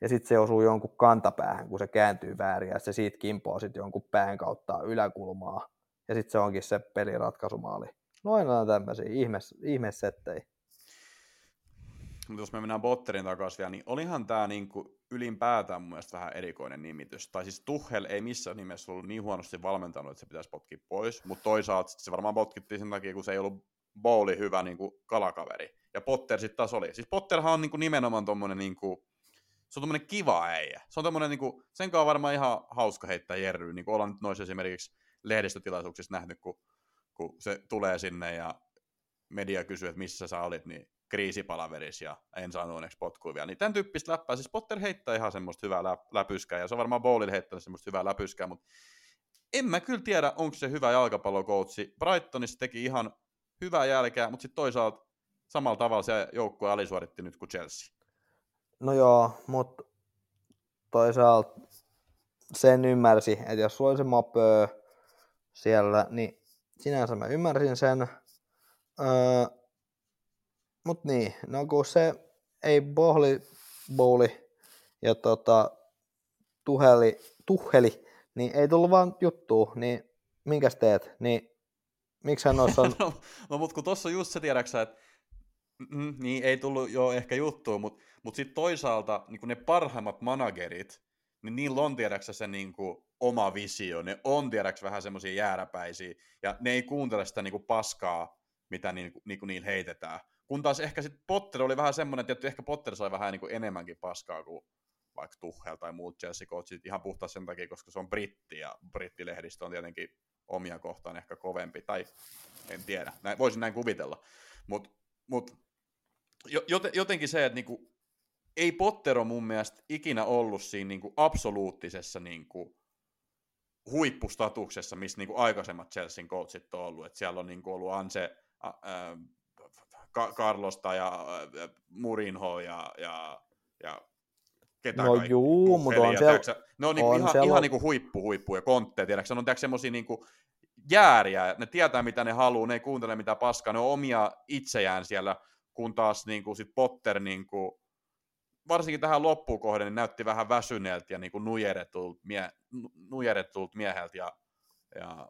ja sitten se osuu jonkun kantapäähän, kun se kääntyy väärin ja se siitä kimpoo sitten jonkun pään kautta yläkulmaa. Ja sitten se onkin se peliratkaisumaali. No aina on tämmöisiä ihme, ihmesettejä. Mutta jos me mennään Botterin takaisin vielä, niin olihan tämä niinku ylipäätään mun mielestä vähän erikoinen nimitys. Tai siis Tuchel ei missään nimessä ollut niin huonosti valmentanut, että se pitäisi potkia pois, mutta toisaalta se varmaan potkittiin sen takia, kun se ei ollut Bowli hyvä niinku kalakaveri. ja Potter sitten taas oli. Siis Potterhan on niinku nimenomaan tommonen niinku, se on kiva äijä. Se on tommonen niinku, sen kanssa on varmaan ihan hauska heittää jerryä, niin ollaan nyt noissa esimerkiksi lehdistötilaisuuksissa nähnyt, kun, kun se tulee sinne ja media kysyy, että missä sä olit, niin kriisipalaveris ja en saanut onneksi potkua vielä. Niin tämän tyyppistä läppää. Siis Potter heittää ihan semmoista hyvää lä- läpyskää ja se on varmaan Bowlin heittänyt semmoista hyvää läpyskää, mutta en mä kyllä tiedä, onko se hyvä jalkapallokoutsi. Brightonissa teki ihan hyvää jälkeä, mutta sitten toisaalta samalla tavalla se joukkue alisuoritti nyt kuin Chelsea. No joo, mutta toisaalta sen ymmärsi, että jos sulla oli se mapö siellä, niin sinänsä mä ymmärsin sen. Öö, mut niin, no kun se ei bohli, bowli ja tota, tuheli, tuheli, niin ei tullut vaan juttu, niin minkäs teet, niin miksi hän on... no, no mutta kun tuossa on just se tiedäksä, että mm, niin ei tullut jo ehkä juttuun, mutta mut sitten toisaalta niin ne parhaimmat managerit, niin niillä on tiedäksä se niin kuin, oma visio, ne on tiedäksä vähän semmoisia jääräpäisiä, ja ne ei kuuntele sitä niin kuin, paskaa, mitä niin, niin kuin, niillä heitetään. Kun taas ehkä sitten Potter oli vähän semmoinen, että ehkä Potter sai vähän niin kuin, enemmänkin paskaa kuin vaikka Tuchel tai muut Chelsea coachit ihan puhtaasti sen takia, koska se on britti ja brittilehdistö on tietenkin omia kohtaan ehkä kovempi, tai en tiedä, näin, voisin näin kuvitella. Mutta mut, jotenkin se, että niinku, ei Potter ole mun mielestä ikinä ollut siinä niinku absoluuttisessa niinku, huippustatuksessa, missä niinku aikaisemmat Chelsean coachit on ollut. Et siellä on niinku ollut Anse, äh, äh, Carlosta ja äh, Murinho ja, ja, ja ketä no juu, mutta on siellä... Ne on, niinku on ihan, ihan niinku huippu, huippu ja kontteja, tiedätkö? Ne on semmoisia niinku jääriä, ne tietää mitä ne haluaa, ne ei kuuntele mitä paskaa, ne on omia itseään siellä, kun taas niinku sit Potter niinku, varsinkin tähän loppuun kohden, niin näytti vähän väsyneeltä ja niinku nujeretulta, mie, mieheltä ja, ja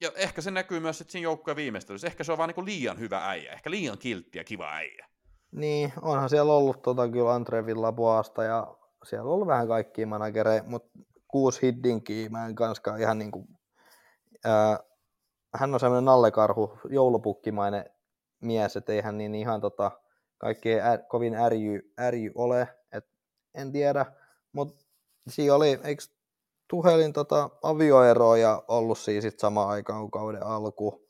ja ehkä se näkyy myös sit siinä joukkueen viimeistelyssä. Ehkä se on vaan niinku liian hyvä äijä, ehkä liian kiltti ja kiva äijä. Niin, onhan siellä ollut tota kyllä Andre Villaboasta ja siellä on ollut vähän kaikkia managereja, mutta kuusi Hiddinkiä mä en kanskaan ihan niin kuin, ää, hän on semmoinen nallekarhu, joulupukkimainen mies, että ei hän niin ihan tota, kaikkea ä, kovin ärjy, ärjy ole, et en tiedä, mutta siinä oli, eikö Tuhelin tota, avioeroja ollut siis sit samaan aikaan kauden alku,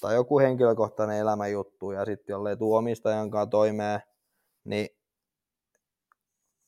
tai joku henkilökohtainen elämäjuttu ja sitten jollei tuu omistajan kanssa toimeen, niin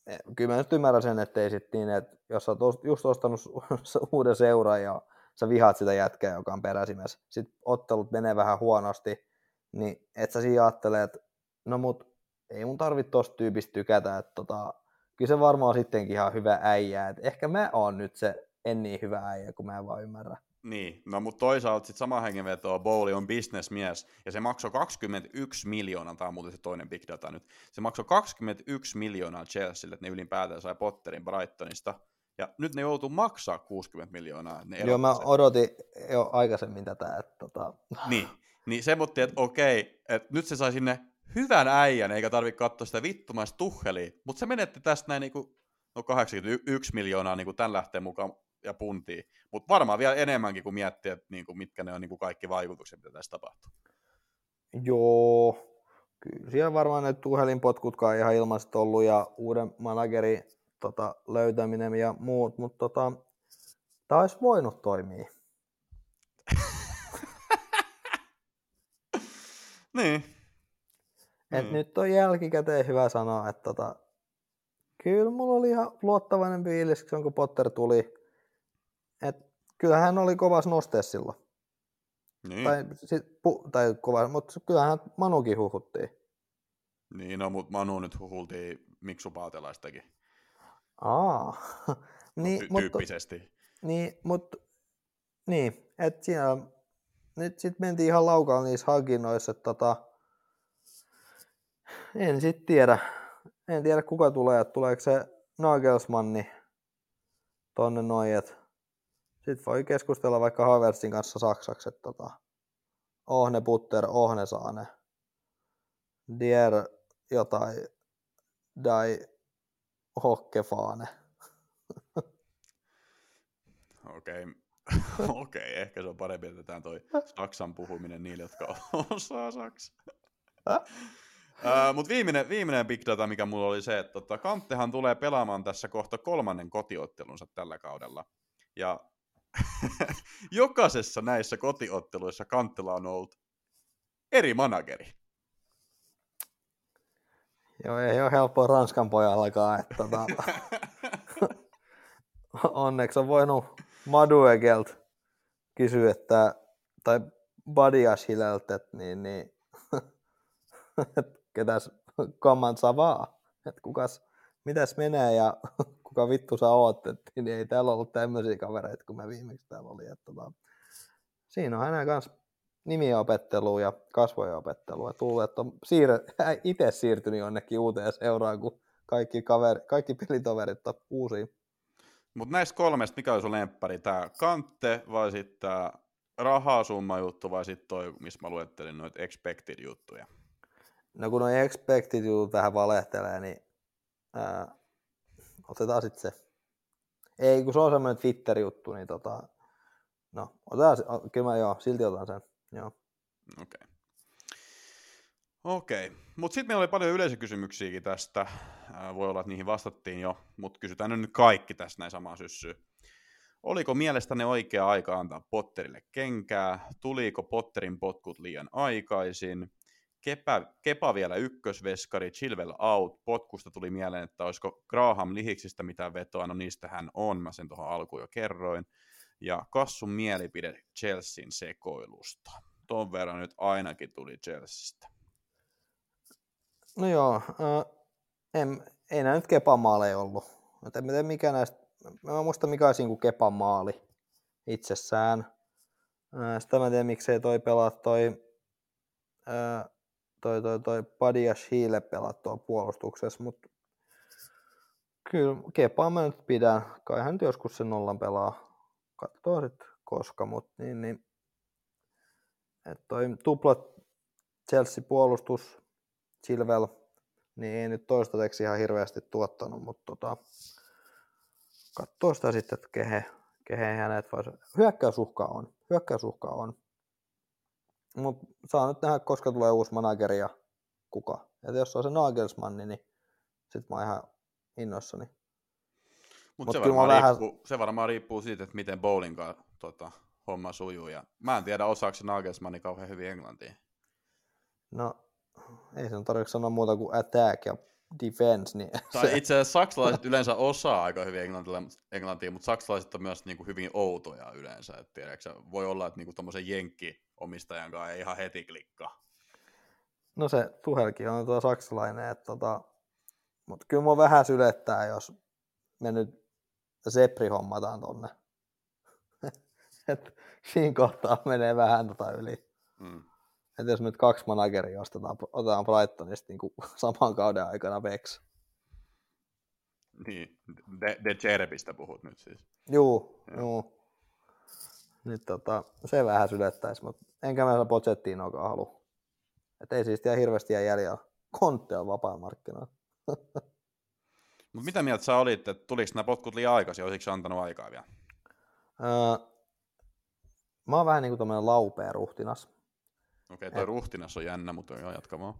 e, kyllä mä nyt ymmärrän sen, ettei sitten niin, että jos sä oot just ostanut uuden seuran ja sä vihaat sitä jätkää, joka on peräsimässä, sitten ottelut menee vähän huonosti, niin et sä siinä ajattelee, että mut ei mun tarvitse tosta tyypistä tykätä, että tota, kyllä se varmaan on sittenkin ihan hyvä äijä, että ehkä mä oon nyt se en niin hyvä äijä, kun mä en vaan ymmärrä. Niin, no mutta toisaalta sitten sama hengenvetoa, Bowley on bisnesmies, ja se maksoi 21 miljoonaa, tämä on muuten se toinen big data nyt, se maksoi 21 miljoonaa Chelsealle, että ne ylipäätään sai Potterin Brightonista, ja nyt ne joutuu maksaa 60 miljoonaa. Ne Joo, mä odotin jo aikaisemmin tätä, että tota... Niin, niin se mutti, että okei, että nyt se sai sinne hyvän äijän, eikä tarvitse katsoa sitä vittumaista tuhhelia, mutta se menetti tästä näin niin kuin, no 81 miljoonaa niin kuin tämän lähteen mukaan ja puntia. Mutta varmaan vielä enemmänkin, kuin miettiä, että niinku, mitkä ne on niinku kaikki vaikutukset, mitä tässä tapahtuu. Joo, kyllä siellä varmaan ne puhelinpotkutkaan ihan ilmaiset ollut ja uuden managerin tota, löytäminen ja muut, mutta tota, tämä olisi voinut toimia. niin. Et niin. nyt on jälkikäteen hyvä sanoa, että tota, kyllä mulla oli ihan luottavainen fiilis, kun Potter tuli. Et kyllähän hän oli kovas nosteessa silloin. Niin. Tai, sit, pu, tai kova, mutta kyllähän Manukin huhuttiin. Niin, no, mutta Manu nyt huhultiin Miksu Paatelaistakin. Aa, niin, Ty- mutta, tyyppisesti. Niin, mutta niin, että siinä nyt sitten mentiin ihan laukaan niissä hankinnoissa, että tota, en sitten tiedä, en tiedä kuka tulee, että tuleeko se Nagelsmanni tonne noin, että sitten voi keskustella vaikka Havertzin kanssa saksaksi, että tota, Ohne Butter, Ohne Saane, Dier jotain, Dai Hokkefaane. Okei, okay. Okei, okay, ehkä se on parempi, että tämä toi Saksan puhuminen niille, jotka osaa Saksaa. Mutta viimeinen, viimeinen big data, mikä mulla oli se, että tota, Kanttehan tulee pelaamaan tässä kohta kolmannen kotiottelunsa tällä kaudella. Ja jokaisessa näissä kotiotteluissa Kanttela on ollut eri manageri. Joo, ei ole helppoa Ranskan pojallakaan. Että, tota, onneksi on voinut Maduegelt kysyä, että, tai Badiashileltä, että niin, niin, että ketäs kamman saa vaan, että kukas, mitäs menee ja kuka vittu sä oot, että niin ei täällä ollut tämmöisiä kavereita kuin me viimeksi täällä oli. Että, tota, siinä on hänen kanssa nimiä opettelua ja kasvoja opettelua. Tullut, että on siirre, itse siirtynyt jonnekin uuteen seuraan, kun kaikki, kaveri, kaikki pelitoverit on uusia. Mutta näistä kolmesta, mikä olisi sun lemppari? Tämä Kantte vai sitten tämä rahasumma juttu vai sitten toi, missä mä luettelin noita expected juttuja? No kun noin expected jutut vähän valehtelee, niin ää, otetaan sitten se. Ei, kun se on semmoinen Twitter-juttu, niin tota, no, otetaan, kyllä mä joo, silti otan sen, joo. Okei. Okay. Okei, okay. mutta sitten meillä oli paljon yleisökysymyksiäkin tästä. voi olla, että niihin vastattiin jo, mutta kysytään nyt kaikki tästä näin samaa syssyä. Oliko mielestäne oikea aika antaa Potterille kenkää? Tuliko Potterin potkut liian aikaisin? Kepa, Kepa vielä ykkösveskari, Chilwell out. Potkusta tuli mieleen, että olisiko Graham lihiksistä mitään vetoa. No niistä hän on, mä sen tuohon alkuun jo kerroin. Ja Kassun mielipide Chelsean sekoilusta. Ton verran nyt ainakin tuli Chelseastä. No joo, äh, en, ei näin nyt Kepan maaleja ollut. En tiedä mikä näistä, mä muista mikä olisi niin Kepan maali itsessään. Äh, sitä mä en tiedä miksei toi pelaa toi, äh, toi, toi, toi Padia Shiele pelaa tuolla puolustuksessa, mutta kyllä Kepaa mä nyt pidän. Kai hän joskus sen nollan pelaa. Katsoo sitten koska, mutta niin, niin. Että toi tupla Chelsea puolustus, Chilwell, niin ei nyt toistaiseksi ihan hirveästi tuottanut, mutta tota, katsoo sitä sitten, että kehe, kehe hänet vai hyökkäysuhka on, hyökkäysuhka on. Mutta saa nyt nähdä, koska tulee uusi manageri ja kuka. Ja jos on se Nagelsmann, niin sit mä oon ihan innoissani. Mutta Mut se, varmaan vähän... riippuu, se varmaan riippuu siitä, että miten bowlinga tota, homma sujuu. Ja mä en tiedä, osaako se Nagelsmanni kauhean hyvin englantia. No, ei sen tarvitse sanoa muuta kuin attack ja defense. Niin tai se... itse asiassa saksalaiset yleensä osaa aika hyvin englantia, englantia mutta saksalaiset on myös niin kuin hyvin outoja yleensä. Et tiedätkö, voi olla, että niin tuommoisen jenkki-omistajan kanssa ei ihan heti klikkaa. No se Tuhelkin on tuo saksalainen, että tota, mutta kyllä mua vähän sylettää, jos me nyt Sepri hommataan tonne. Et siinä kohtaa menee vähän tota yli. Mm että jos nyt kaksi manageria ostetaan, otetaan Brightonista niin kuin saman kauden aikana Bex. Niin, De, De puhut nyt siis. Juu, ja. juu. Nyt tota, se vähän sylettäisi, mutta enkä mä Pochettinoakaan halua. Että ei siis tiedä hirveästi jää jäljellä. Kontte on vapaa markkinoilla. Mutta mitä mieltä sä olit, että tuliko nämä potkut liian aikaisin, olisiko antanut aikaa vielä? Öö, mä oon vähän niin kuin tämmöinen laupea ruhtinas. Okei, okay, toi Et... ruhtinas on jännä, mutta joo, jatkamaan.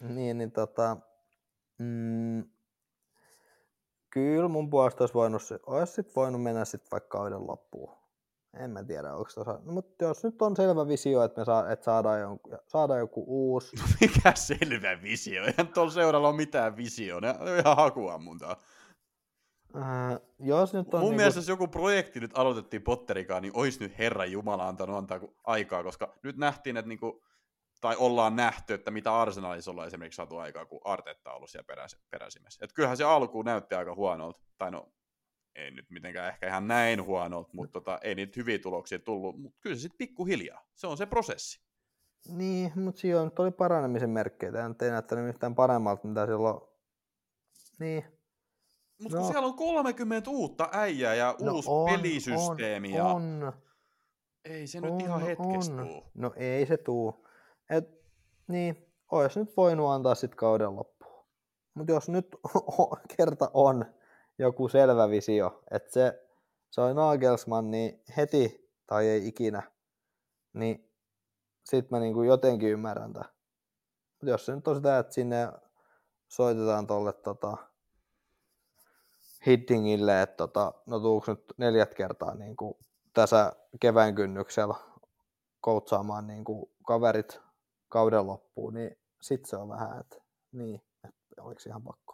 Niin, niin tota, mm, kyllä mun puolesta olisi voinut, olisi sit voinut mennä sitten vaikka kauden loppuun. En mä tiedä, onko tuossa, no, mutta jos nyt on selvä visio, että me saa, että saadaan, joku, saadaan joku uusi. No mikä selvä visio? Eihän tuolla seuralla ole mitään visio, ne on ihan hakuammuntaa. Äh, jos nyt on Mun niinku... mielestä jos joku projekti nyt aloitettiin Potterikaan, niin olisi nyt Herran Jumala antanut antaa aikaa, koska nyt nähtiin, että niinku, tai ollaan nähty, että mitä Arsenalissa ollaan esimerkiksi saatu aikaa, kun Artetta on ollut siellä peräs, peräsimessä. Et kyllähän se alkuun näytti aika huonolta, tai no ei nyt mitenkään ehkä ihan näin huonolta, mutta tota, ei niitä hyviä tuloksia tullut, mutta kyllä se sitten pikkuhiljaa, se on se prosessi. Niin, mutta siinä on, oli paranemisen merkkejä, tämä ei näyttänyt yhtään paremmalta, mitä silloin, niin. Mutta no. kun siellä on 30 uutta äijää ja no uusi on, pelisysteemi. On, ja... on. Ei se on, nyt ihan hetkessä tuu. No ei se tuu. Et, niin, olisi nyt voinut antaa sitten kauden loppuun. Mutta jos nyt kerta on joku selvä visio, että se, se on Nagelsmann, niin heti tai ei ikinä, niin sitten mä niinku jotenkin ymmärrän tämän. Mut jos se nyt on sitä, että sinne soitetaan tuolle tota, Hiddingille, että tota, no tuuks nyt neljät kertaa niin kuin tässä kevään kynnyksellä koutsaamaan niin kuin kaverit kauden loppuun, niin sit se on vähän, että niin, että oliko ihan pakko.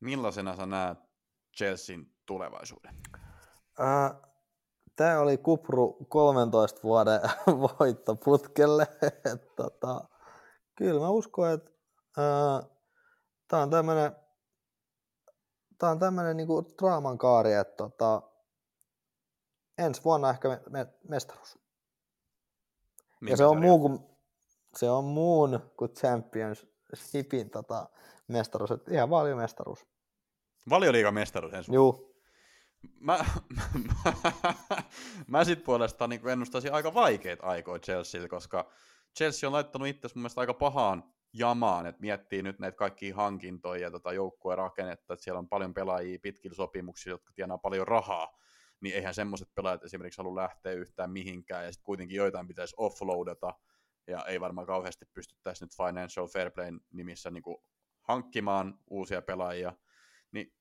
Millaisena sä näet Chelsean tulevaisuuden? Tämä oli Kupru 13 vuoden voitto putkelle. tota, kyllä mä uskon, että tämä on tämmöinen tämä on tämmöinen niinku draaman kaari, että tota, ensi vuonna ehkä me, me, mestaruus. Minkä ja se on, muu kuin, se on muun kuin Championshipin tota, mestaruus, että ihan valiomestaruus. Valioliigan mestaruus ensi. Juu, Mä, mä, mä sit puolestaan niin ennustaisin aika vaikeita aikoja Chelsealta, koska Chelsea on laittanut itse mun mielestä aika pahaan jamaan, että miettii nyt näitä kaikkia hankintoja ja tota joukkueen rakennetta, että siellä on paljon pelaajia pitkillä sopimuksilla, jotka tienaa paljon rahaa, niin eihän semmoiset pelaajat esimerkiksi halua lähteä yhtään mihinkään, ja sitten kuitenkin joitain pitäisi offloadata, ja ei varmaan kauheasti pystyttäisi nyt Financial Fair Playn nimissä niin hankkimaan uusia pelaajia, niin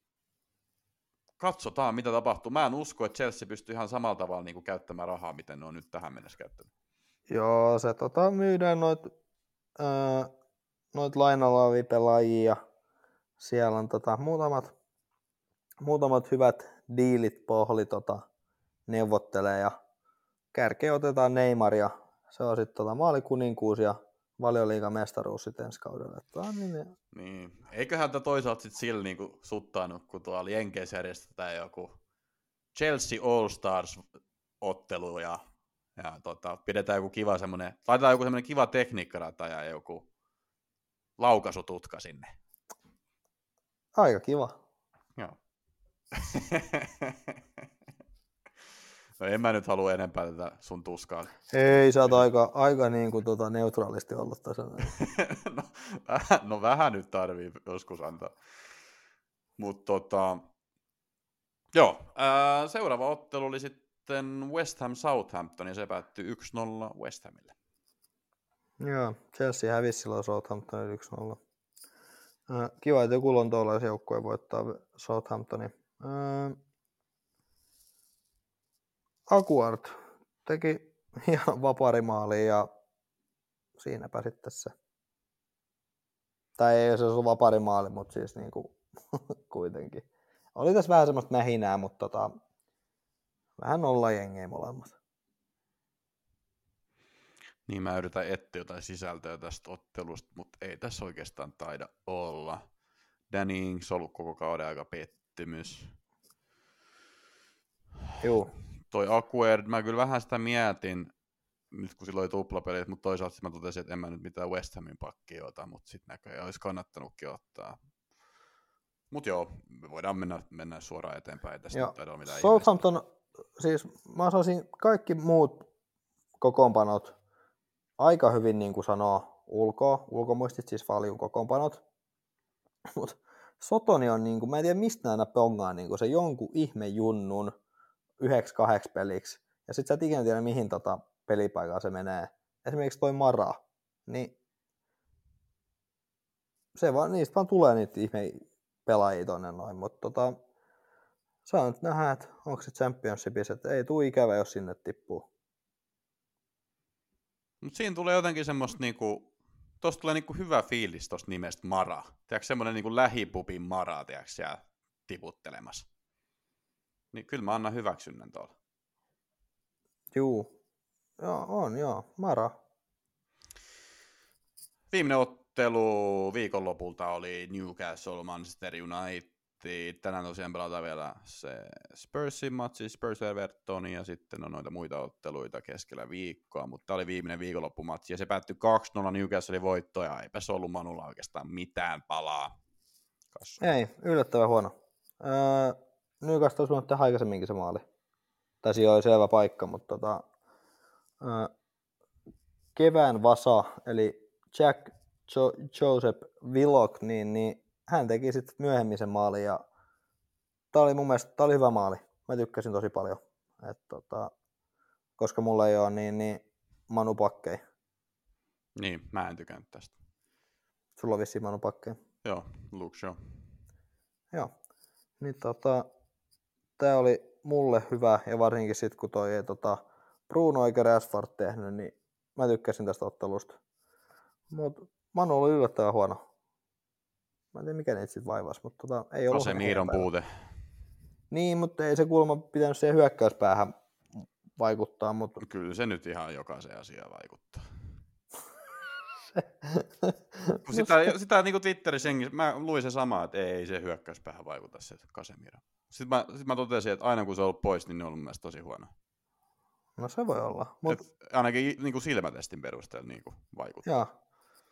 katsotaan, mitä tapahtuu. Mä en usko, että Chelsea pystyy ihan samalla tavalla niin kuin käyttämään rahaa, miten ne on nyt tähän mennessä käyttänyt. joo, se tota, myydään noit, öö, noit lainalla. Siellä on tota, muutamat, muutamat hyvät diilit pohli tota, neuvottelee ja kärkeen otetaan Neymar ja se on sitten tota, maalikuninkuus ja valioliigan mestaruus sitten ensi kaudella. Että, on niin, Niin. Eiköhän tämä toisaalta sitten sillä niinku suttaanut, kun tuolla Jenkeissä järjestetään joku Chelsea All Stars ottelu ja, ja tota, pidetään joku kiva semmoinen, laitetaan joku semmoinen kiva tekniikkarata ja joku laukaisututka sinne. aika kiva. Joo. no en mä nyt halua enempää tätä sun tuskaa. Ei, sä oot aika, aika niin kuin, tota, neutraalisti ollut tässä. no, vähän, no vähän nyt tarvii joskus antaa. Mutta tota, joo, ää, seuraava ottelu oli sitten West Ham Southampton ja se päättyi 1-0 West Hamille. Joo, Chelsea hävisi silloin Southamptonin 1-0. Äh, Kiva, että joku lontoolaisjoukkue voittaa Southamptonin. Aguard teki hienon vaparimaali ja siinäpä sitten se. Tai ei se ollut vaparimaali, mutta siis niinku kuitenkin. Oli tässä vähän semmoista mähinää, mutta tota, vähän olla jengiä molemmat. Niin mä yritän etsiä jotain sisältöä tästä ottelusta, mutta ei tässä oikeastaan taida olla. Danny Ings ollut koko kauden aika pettymys. Juu, Toi Aguerd, mä kyllä vähän sitä mietin, nyt kun silloin oli tuplapelit, mutta toisaalta mä totesin, että en mä nyt mitään West Hamin pakkia ota, mutta sitten näköjään olisi kannattanutkin ottaa. Mutta joo, me voidaan mennä, mennä suoraan eteenpäin, ei tästä Joo. Southampton, siis mä sanoisin kaikki muut kokoonpanot aika hyvin niin kuin sanoo ulkoa, ulkomuistit siis Valjun kokoonpanot, mutta Sotoni on, niin kuin, mä en tiedä mistä aina pongaa niin kuin se jonkun ihme junnun yhdeksi kahdeksi peliksi, ja sit sä et ikinä tiedä mihin tota pelipaikaan se menee. Esimerkiksi toi Mara, niin se vaan, niistä vaan tulee niitä ihme pelaajia tonne noin, mutta tota, saa nyt nähdä, että onko se championshipissa, että ei tule ikävä, jos sinne tippuu. Mutta siinä tulee jotenkin semmoista niinku, tosta tulee niinku hyvä fiilis tosta nimestä Mara. Tiedätkö semmoinen niinku lähipupin Mara, tiedätkö siellä tiputtelemassa. Niin kyllä mä annan hyväksynnän tuolla. Juu. Joo, on joo. Mara. Viimeinen ottelu viikonlopulta oli Newcastle Manchester United. Tänään tosiaan pelataan vielä se Spursin matsi, Spurs Everton ja sitten on noita muita otteluita keskellä viikkoa, mutta tämä oli viimeinen viikonloppumatsi ja se päättyi 2-0 Newcastlein voitto ja eipä se ollut Manulla oikeastaan mitään palaa. Kassu. Ei, yllättävän huono. Öö, Nykasta olisi voinut tehdä aikaisemminkin se maali. Tai siinä oli selvä paikka, mutta tota, öö, kevään vasa, eli Jack jo- Joseph Willock, niin, niin hän teki sitten myöhemmin sen maalin ja tämä oli mun mielestä tää oli hyvä maali. Mä tykkäsin tosi paljon. Et, tota, koska mulla ei ole niin, niin Manu Pakkei. Niin, mä en tykännyt tästä. Sulla on vissiin Manu pakkeja. Joo, Luke Shaw. Joo. Niin tota, tää oli mulle hyvä, ja varsinkin sit kun toi ei tota, Bruno eikä Rashford tehnyt, niin mä tykkäsin tästä ottelusta. Mut Manu oli yllättävän huono. Mä en tiedä mikä niitä sit vaivasi, mutta tota, ei ollut huono päivä. puute. Niin, mutta ei se kuulemma pitänyt siihen hyökkäyspäähän vaikuttaa, mutta Kyllä se nyt ihan jokaiseen asiaan vaikuttaa. Kun sitä, sitä niin kuin Twitterissä mä luin se sama, että ei se hyökkäyspäähän vaikuta se Casemiro. Sitten mä, sit mä totesin, että aina kun se on ollut pois, niin ne on ollut mielestäni tosi huono. no se voi olla. Mut, Et ainakin niin kuin silmätestin perusteella niin kuin vaikuttaa. joo,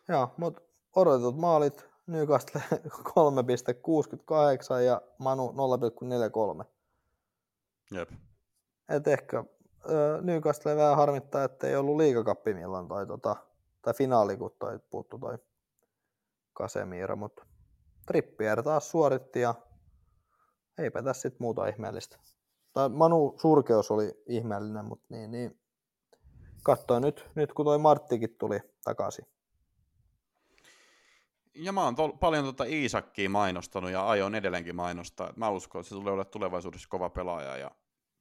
joo, mutta odotetut maalit Newcastle 3,68 ja Manu 0,43. Jep. Et ehkä Newcastle vähän harmittaa, että ei ollut liigakappi milloin tai, tota, tai finaali, kun toi puuttu toi Casemiro, mutta Trippier taas suoritti ja eipä tässä sit muuta ihmeellistä. Tai Manu surkeus oli ihmeellinen, mutta niin, niin katsoin nyt, nyt kun toi Marttikin tuli takaisin. Ja mä oon tol- paljon tota Iisakkiä mainostanut ja aion edelleenkin mainostaa. Mä uskon, että se tulee olla tulevaisuudessa kova pelaaja ja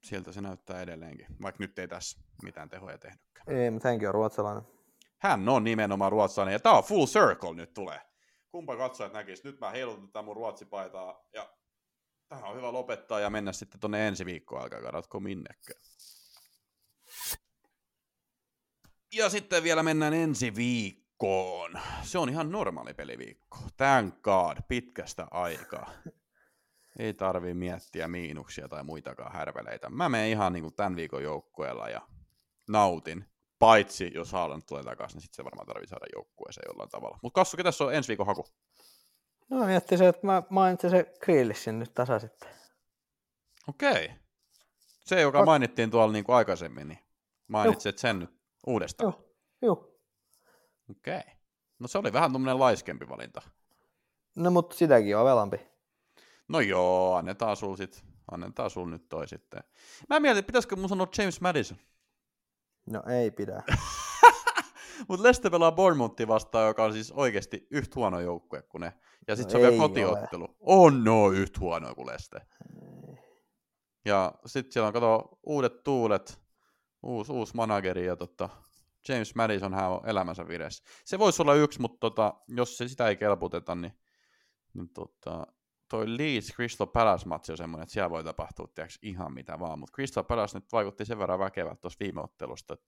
sieltä se näyttää edelleenkin, vaikka nyt ei tässä mitään tehoja tehnytkään. Ei, mutta hänkin on ruotsalainen. Hän on nimenomaan ruotsalainen ja tää on full circle nyt tulee. Kumpa katsojat näkis. Nyt mä heilutan tätä mun ruotsipaitaa ja tähän on hyvä lopettaa ja mennä sitten tonne ensi viikkoon, älkää kadotko minnekään. Ja sitten vielä mennään ensi viikkoon. Se on ihan normaali peliviikko. Thank God, pitkästä aikaa. Ei tarvi miettiä miinuksia tai muitakaan härveleitä. Mä menen ihan niin kuin tämän viikon joukkueella ja nautin. Paitsi jos Haaland tulee takaisin, niin sitten se varmaan tarvii saada joukkueeseen jollain tavalla. Mutta Kassu, ketäs on ensi viikon haku? No miettisin, että mä mainitsin se Grealishin nyt tässä sitten. Okei. Se, joka mainittiin tuolla niin kuin aikaisemmin, niin mainitset sen nyt uudestaan. Joo, joo. Okei. No se oli vähän tuommoinen laiskempi valinta. No mutta sitäkin on velampi. No joo, annetaan sul sit, annetaan sul nyt toi sitten. Mä mietin, pitäisikö mun sanoa James Madison. No ei pidä. Mutta Leicester pelaa Bournemouthia vastaan, joka on siis oikeasti yhtä huono joukkue kuin ne. Ja sitten No se on vielä kotiottelu. On no yhtä huono kuin Leicester. Ja sitten siellä on, kato, uudet tuulet, uusi, uusi manageri ja tota, James Madison hän on elämänsä vireessä. Se voisi olla yksi, mutta tota, jos se sitä ei kelputeta, niin, niin tota, toi Leeds Crystal Palace matsi on semmoinen, että siellä voi tapahtua tiiäks, ihan mitä vaan, mutta Crystal Palace nyt vaikutti sen verran väkevät tuossa viime ottelusta, että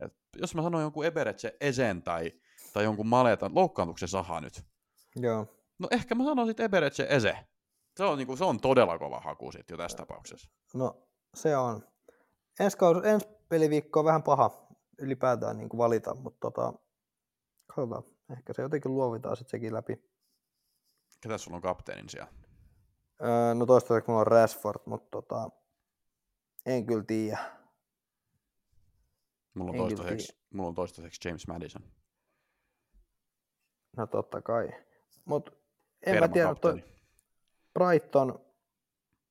et jos mä sanon jonkun Eberetse Esen tai, tai jonkun Maletan, loukkaantuuko se Saha nyt? Joo. No ehkä mä sanon sitten Eberetse Ese. Se on, niinku, se on todella kova haku sitten jo tässä tapauksessa. No se on. Ensi, kaus, ensi peliviikko on vähän paha ylipäätään niin kuin valita, mutta tota, katsotaan. Ehkä se jotenkin luovitaan sitten sekin läpi. Ketä sulla on kapteenin siellä? Öö, no toistaiseksi mulla on Rashford, mutta tota, en kyllä tiedä. Mulla on, En mulla on toistaiseksi James Madison. No totta kai. Mutta en mä tiedä, toi Permakapteeni. Brighton,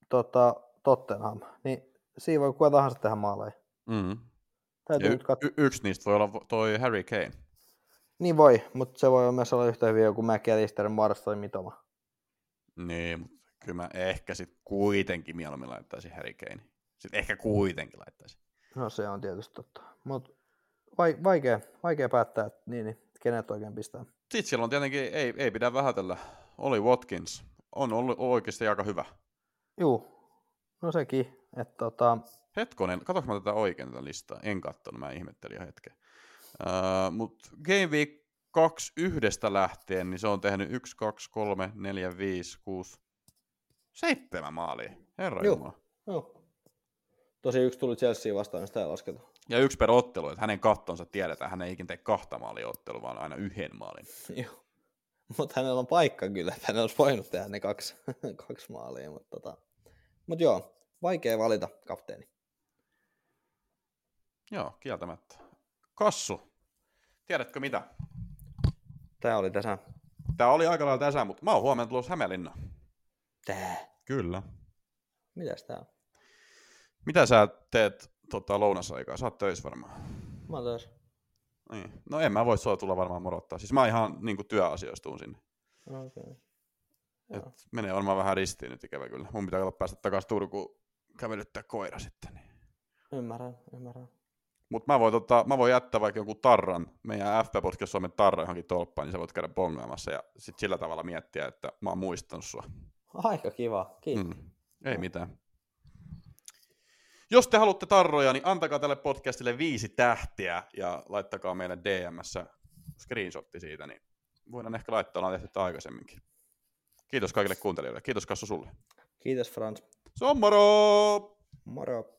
tota, Tottenham, niin siinä voi kuka tahansa tehdä maaleja. Mm. Täytyy nyt y- y- yksi niistä voi olla toi Harry Kane. Niin voi, mutta se voi myös olla yhtä hyvin joku McAllister, Mars tai Mitoma. Niin, mutta kyllä mä ehkä sit kuitenkin mieluummin laittaisin Harry Kane. Sitten ehkä kuitenkin laittaisin. No se on tietysti totta. Mutta vai, vaikea, vaikea päättää, että niin, niin, kenet oikein pistää. Sitten siellä on tietenkin, ei, ei pidä vähätellä, oli Watkins. On ollut oikeasti aika hyvä. Juu, no sekin, että tota, Hetkonen, katsoinko mä tätä oikein tätä listaa? En kattonut, mä ihmettelin jo hetken. Mutta Game Week 2 yhdestä lähtien, niin se on tehnyt 1, 2, 3, 4, 5, 6, 7 maalia. Herra Joo. Jumala. joo. Tosi yksi tuli Chelsea vastaan, niin sitä ei lasketa. Ja yksi per ottelu, että hänen kattonsa tiedetään, hän ei ikinä tee kahta maalia ottelu, vaan aina yhden maalin. Joo. Mutta hänellä on paikka kyllä, että hän olisi voinut tehdä ne kaksi, kaksi maalia. Mutta tota. Mut joo, vaikea valita kapteeni. Joo, kieltämättä. Kassu, tiedätkö mitä? Tää oli tässä. Tää oli aika lailla tässä, mutta mä oon huomenna tulossa Hämeenlinna. Tää. Kyllä. Mitäs tää on? Mitä sä teet tota, lounasaikaa? Sä oot töissä varmaan. Mä oon taas. Niin. No en mä voi sua tulla varmaan morottaa. Siis mä ihan niin kuin työasioista tuun sinne. Okei. Okay. Et menee varmaan vähän ristiin nyt ikävä kyllä. Mun pitää päästä takaisin Turkuun kävelyttää koira sitten. Niin. Ymmärrän, ymmärrän. Mutta mä, voin, tota, mä voin jättää vaikka jonkun tarran, meidän FP Podcast Suomen tarra johonkin tolppaan, niin sä voit käydä bongaamassa ja sit sillä tavalla miettiä, että mä oon muistanut sua. Aika kiva, kiitos. Mm. Ei mitään. Jos te haluatte tarroja, niin antakaa tälle podcastille viisi tähtiä ja laittakaa meille DMssä screenshotti siitä, niin voidaan ehkä laittaa, ollaan tehty aikaisemminkin. Kiitos kaikille kuuntelijoille. Kiitos Kassu sulle. Kiitos Frans. Se on moro! Moro.